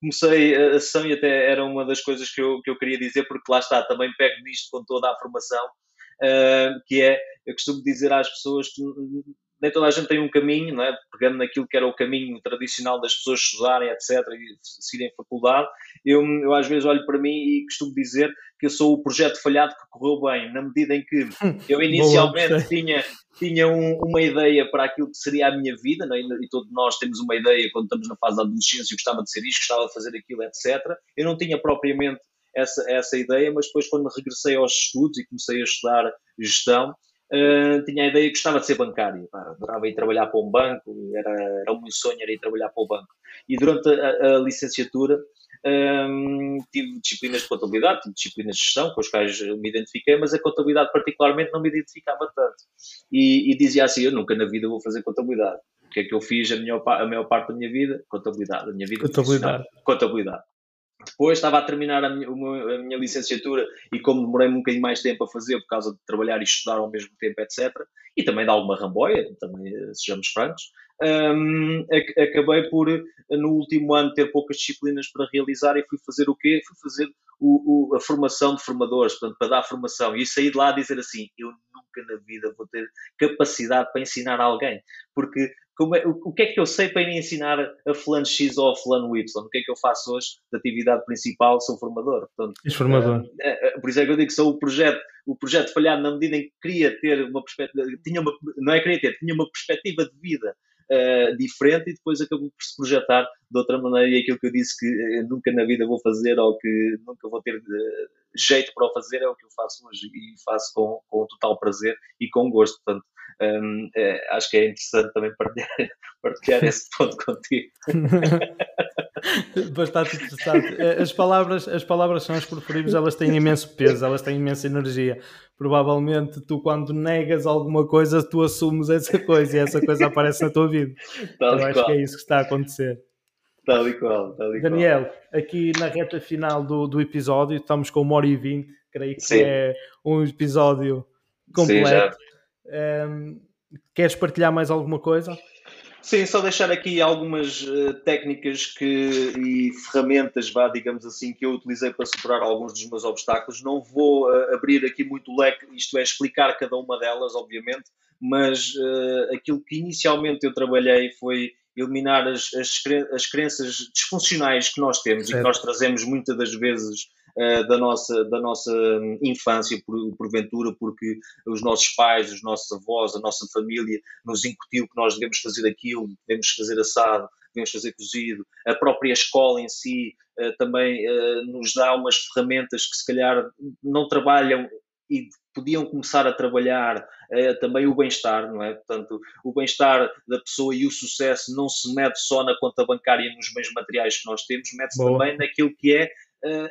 Comecei a sessão e até era uma das coisas que eu, que eu queria dizer, porque lá está, também pego nisto com toda a formação, uh, que é, eu costumo dizer às pessoas que nem toda a gente tem um caminho, não é? pegando naquilo que era o caminho tradicional das pessoas estudarem, etc., e seguirem faculdade, eu, eu às vezes olho para mim e costumo dizer que eu sou o projeto falhado que correu bem, na medida em que eu inicialmente tinha, tinha um, uma ideia para aquilo que seria a minha vida, é? e todos nós temos uma ideia quando estamos na fase da adolescência, gostava de ser isto, gostava de fazer aquilo, etc. Eu não tinha propriamente essa, essa ideia, mas depois quando regressei aos estudos e comecei a estudar gestão, Uh, tinha a ideia que gostava de ser bancário, adorava ir trabalhar para um banco, era, era o meu sonho era ir trabalhar para o banco. E durante a, a licenciatura um, tive disciplinas de contabilidade, tive disciplinas de gestão com as quais me identifiquei, mas a contabilidade particularmente não me identificava tanto. E, e dizia assim, eu nunca na vida vou fazer contabilidade. O que é que eu fiz a, minha, a maior parte da minha vida? Contabilidade. A minha vida contabilidade. Contabilidade. Depois estava a terminar a minha, a minha, licenciatura e como demorei um bocadinho mais tempo a fazer por causa de trabalhar e estudar ao mesmo tempo, etc. E também de alguma ramboia, também eh, sejamos francos, um, acabei por no último ano ter poucas disciplinas para realizar e fui fazer o quê? Fui fazer o, o, a formação de formadores, portanto, para dar formação. E saí de lá a dizer assim, eu nunca na vida vou ter capacidade para ensinar alguém, porque é, o, o, que é que eu sei para ir ensinar a fulano X ou a fulano Y? O que é que eu faço hoje da atividade principal? Sou formador. Portanto, formador. É, é, por isso é que eu digo que sou o projeto, o projeto falhado na medida em que queria ter uma perspectiva, tinha uma, não é queria ter, tinha uma perspectiva de vida uh, diferente e depois acabou por se projetar de outra maneira e aquilo que eu disse que uh, nunca na vida vou fazer ou que nunca vou ter uh, jeito para o fazer é o que eu faço hoje e faço com, com total prazer e com gosto. Portanto, um, é, acho que é interessante também partilhar, partilhar esse ponto contigo. Bastante interessante. É, as palavras, as palavras são as preferíveis, elas têm imenso peso, elas têm imensa energia. Provavelmente tu, quando negas alguma coisa, tu assumes essa coisa e essa coisa aparece na tua vida. Eu acho que é isso que está a acontecer. Tal e qual, tal e Daniel, qual. aqui na reta final do, do episódio, estamos com uma hora e vinte, creio que Sim. é um episódio completo. Sim, um, queres partilhar mais alguma coisa? Sim, só deixar aqui algumas uh, técnicas que, e ferramentas, vá, digamos assim, que eu utilizei para superar alguns dos meus obstáculos. Não vou uh, abrir aqui muito o leque, isto é, explicar cada uma delas, obviamente, mas uh, aquilo que inicialmente eu trabalhei foi eliminar as, as, as crenças disfuncionais que nós temos certo. e que nós trazemos muitas das vezes uh, da, nossa, da nossa infância, por, porventura, porque os nossos pais, os nossos avós, a nossa família nos incutiu que nós devemos fazer aquilo, devemos fazer assado, devemos fazer cozido. A própria escola em si uh, também uh, nos dá umas ferramentas que se calhar não trabalham e podiam começar a trabalhar eh, também o bem-estar, não é? Portanto, o bem-estar da pessoa e o sucesso não se mede só na conta bancária e nos bens materiais que nós temos, mede-se também naquilo que é uh,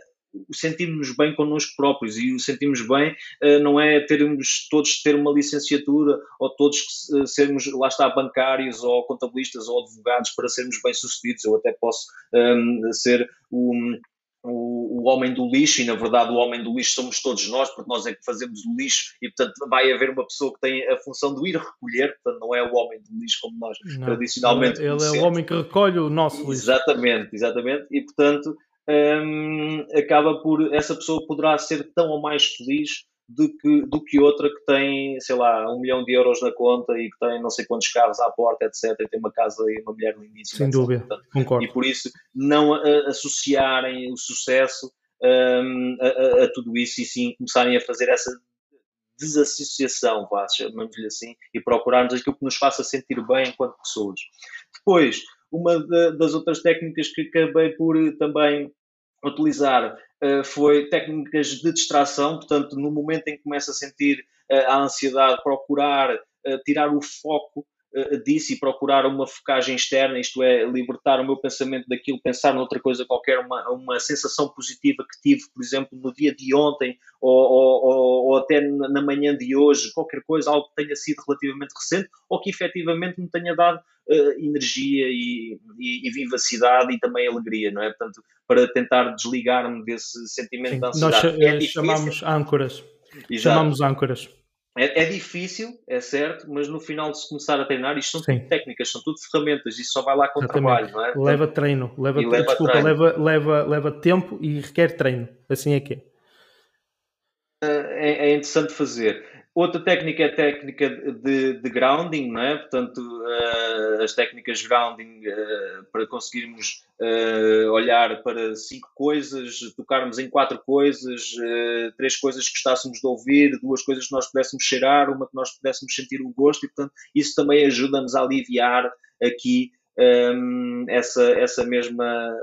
o sentirmos bem connosco próprios e o sentirmos bem uh, não é termos todos ter uma licenciatura ou todos sermos, lá está, bancários ou contabilistas ou advogados para sermos bem-sucedidos. Eu até posso um, ser um, o, o, homem do lixo, e na verdade o homem do lixo somos todos nós, porque nós é que fazemos o lixo, e portanto vai haver uma pessoa que tem a função de ir recolher, portanto não é o homem do lixo como nós não, tradicionalmente Ele conhecemos. é o homem que recolhe o nosso lixo. Exatamente, exatamente, e portanto hum, acaba por, essa pessoa poderá ser tão ou mais feliz do que, do que outra que tem, sei lá, um milhão de euros na conta e que tem não sei quantos carros à porta, etc. E tem uma casa e uma mulher lindíssima. Sem dúvida, Portanto, concordo. E por isso não a, associarem o sucesso um, a, a, tudo isso e sim começarem a fazer essa desassociação, chamamos-lhe assim, e procurarmos aquilo que nos faça sentir bem enquanto pessoas. Depois, uma das outras técnicas que acabei por também utilizar foi técnicas de distração, portanto, no momento em que começa a sentir uh, a ansiedade, procurar uh, tirar o foco disso e procurar uma focagem externa, isto é, libertar o meu pensamento daquilo, pensar noutra coisa qualquer, uma, uma sensação positiva que tive, por exemplo, no dia de ontem ou, ou, ou, até na manhã de hoje, qualquer coisa, algo que tenha sido relativamente recente ou que efetivamente me tenha dado uh, energia e, e, e, vivacidade e também alegria, não é? Portanto, para tentar desligar-me desse sentimento Sim, de ansiedade. Nós é chamamos âncoras. Exato. Chamamos âncoras. É, é, difícil, é certo, mas no final de se começar a treinar, isto são Sim. tudo técnicas, são tudo ferramentas, isso só vai lá com o trabalho, não é? Leva treino, leva, leva desculpa, treino. Leva, leva, leva tempo e requer treino, assim é que é. É, é interessante fazer. Outra técnica é a técnica de, de grounding, não é? Portanto, uh, as técnicas grounding uh, para conseguirmos uh, olhar para cinco coisas, tocarmos em quatro coisas, três coisas que gostássemos de ouvir, duas coisas que nós pudéssemos cheirar, uma que nós pudéssemos sentir o gosto, e portanto, isso também ajuda-nos a aliviar aqui um, essa, essa mesma,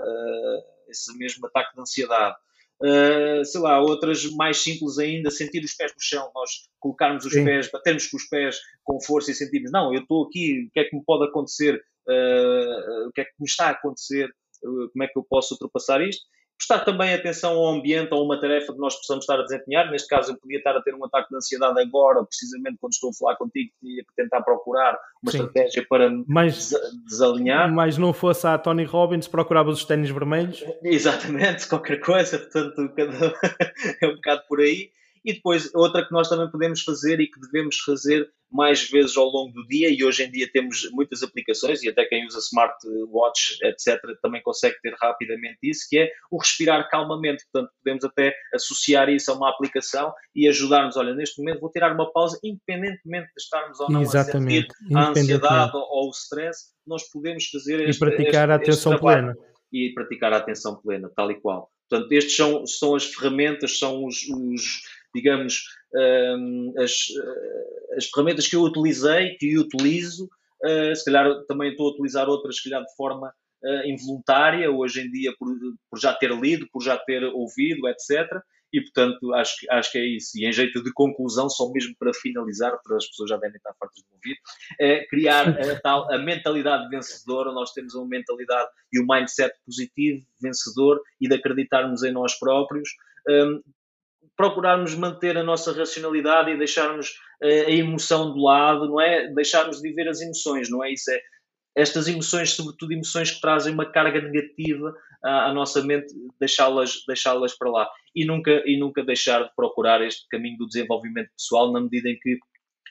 esse mesmo ataque de ansiedade. Uh, sei lá, outras mais simples ainda, sentir os pés no chão, nós colocarmos os Sim. pés, batermos com os pés com força e sentirmos, não, eu estou aqui, o que é que me pode acontecer, uh, o que é que me está a acontecer, uh, como é que eu posso ultrapassar isto? Prestar também atenção ao ambiente, a uma tarefa que nós possamos estar a desempenhar. Neste caso, eu podia estar a ter um ataque de ansiedade agora, precisamente quando estou a falar contigo, tinha que tentar procurar uma Sim. estratégia para mas, desalinhar. Mas não fosse a Tony Robbins, procurava os ténis vermelhos? Exatamente, qualquer coisa, portanto, é um bocado por aí. E depois, outra que nós também podemos fazer e que devemos fazer mais vezes ao longo do dia, e hoje em dia temos muitas aplicações, e até quem usa smartwatch, etc., também consegue ter rapidamente isso, que é o respirar calmamente. Portanto, podemos até associar isso a uma aplicação e ajudar-nos. Olha, neste momento vou tirar uma pausa, independentemente de estarmos ou não Exatamente. a sentir a ansiedade ou, ou, o stress, nós podemos fazer este, E praticar este, a atenção plena. E praticar a atenção plena, tal e qual. Portanto, estes são, são as ferramentas, são os, os digamos, um, as, eh, as ferramentas que eu utilizei, que utilizo, uh, se calhar também estou a utilizar outras, se calhar de forma uh, involuntária, hoje em dia por, por já ter lido, por já ter ouvido, etc. E, portanto, acho, acho que é isso. E em jeito de conclusão, só mesmo para finalizar, para as pessoas já devem estar fartas de ouvir, é criar a, tal, a mentalidade vencedora. Nós temos uma mentalidade e um mindset positivo, vencedor, e de acreditarmos em nós próprios. Um, procurarmos manter a nossa racionalidade e deixarmos uh, a emoção do lado, não é? Deixarmos de viver as emoções, não é? Isso é estas emoções, sobretudo emoções que trazem uma carga negativa à, à nossa mente, deixá-las deixá-las para lá e nunca e nunca deixar de procurar este caminho do desenvolvimento pessoal na medida em que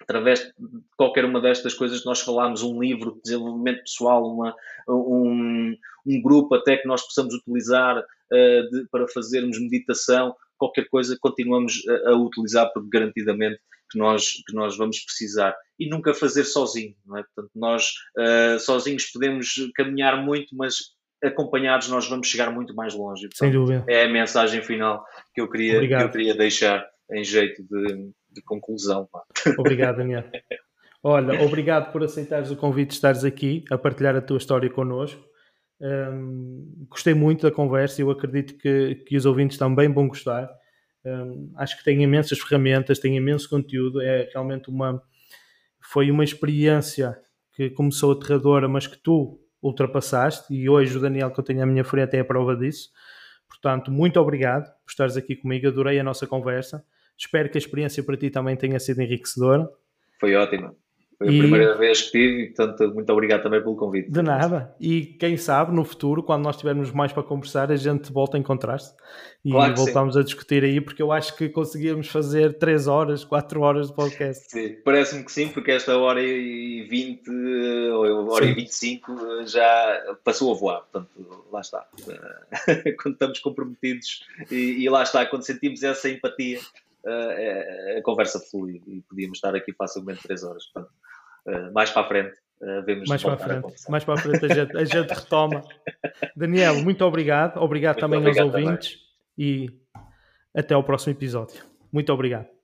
através de qualquer uma destas coisas nós falámos, um livro de desenvolvimento pessoal, uma, um, um grupo até que nós possamos utilizar uh, de, para fazermos meditação, qualquer coisa continuamos a, a, utilizar porque garantidamente que nós, que nós vamos precisar. E nunca fazer sozinho, não é? Portanto, nós uh, sozinhos podemos caminhar muito, mas acompanhados nós vamos chegar muito mais longe. Portanto, Sem dúvida. É a mensagem final que eu queria, que eu queria deixar em jeito de, de conclusão. Pá. Obrigado, Daniel. Olha, obrigado por aceitares o convite de estares aqui a partilhar a tua história connosco. Um, gostei muito da conversa eu acredito que, que os ouvintes também vão gostar. Um, acho que tem imensas ferramentas, tem imenso conteúdo. É realmente uma. Foi uma experiência que começou aterradora, mas que tu ultrapassaste e hoje o Daniel que eu tenho à minha frente é a prova disso. Portanto, muito obrigado por estares aqui comigo, adorei a nossa conversa. Espero que a experiência para ti também tenha sido enriquecedora. Foi ótima. Foi a e... primeira vez que tive e, portanto, muito obrigado também pelo convite. De nada. E quem sabe, no futuro, quando nós tivermos mais para conversar, a gente volta a encontrar-se e claro voltamos sim. a discutir aí, porque eu acho que conseguíamos fazer 3 horas, 4 horas de podcast. Sim, parece-me que sim, porque esta hora e 20 ou hora sim. e 25 já passou a voar. Portanto, lá está. quando estamos comprometidos e, e lá está, quando sentimos essa empatia a conversa flui e podíamos estar aqui facilmente 3 horas. Portanto, uh, mais para a frente. Vemos mais para a frente, mais para a frente a gente, a gente retoma. Daniel, muito obrigado. Obrigado muito também obrigado aos ouvintes também. e até ao próximo episódio. Muito obrigado.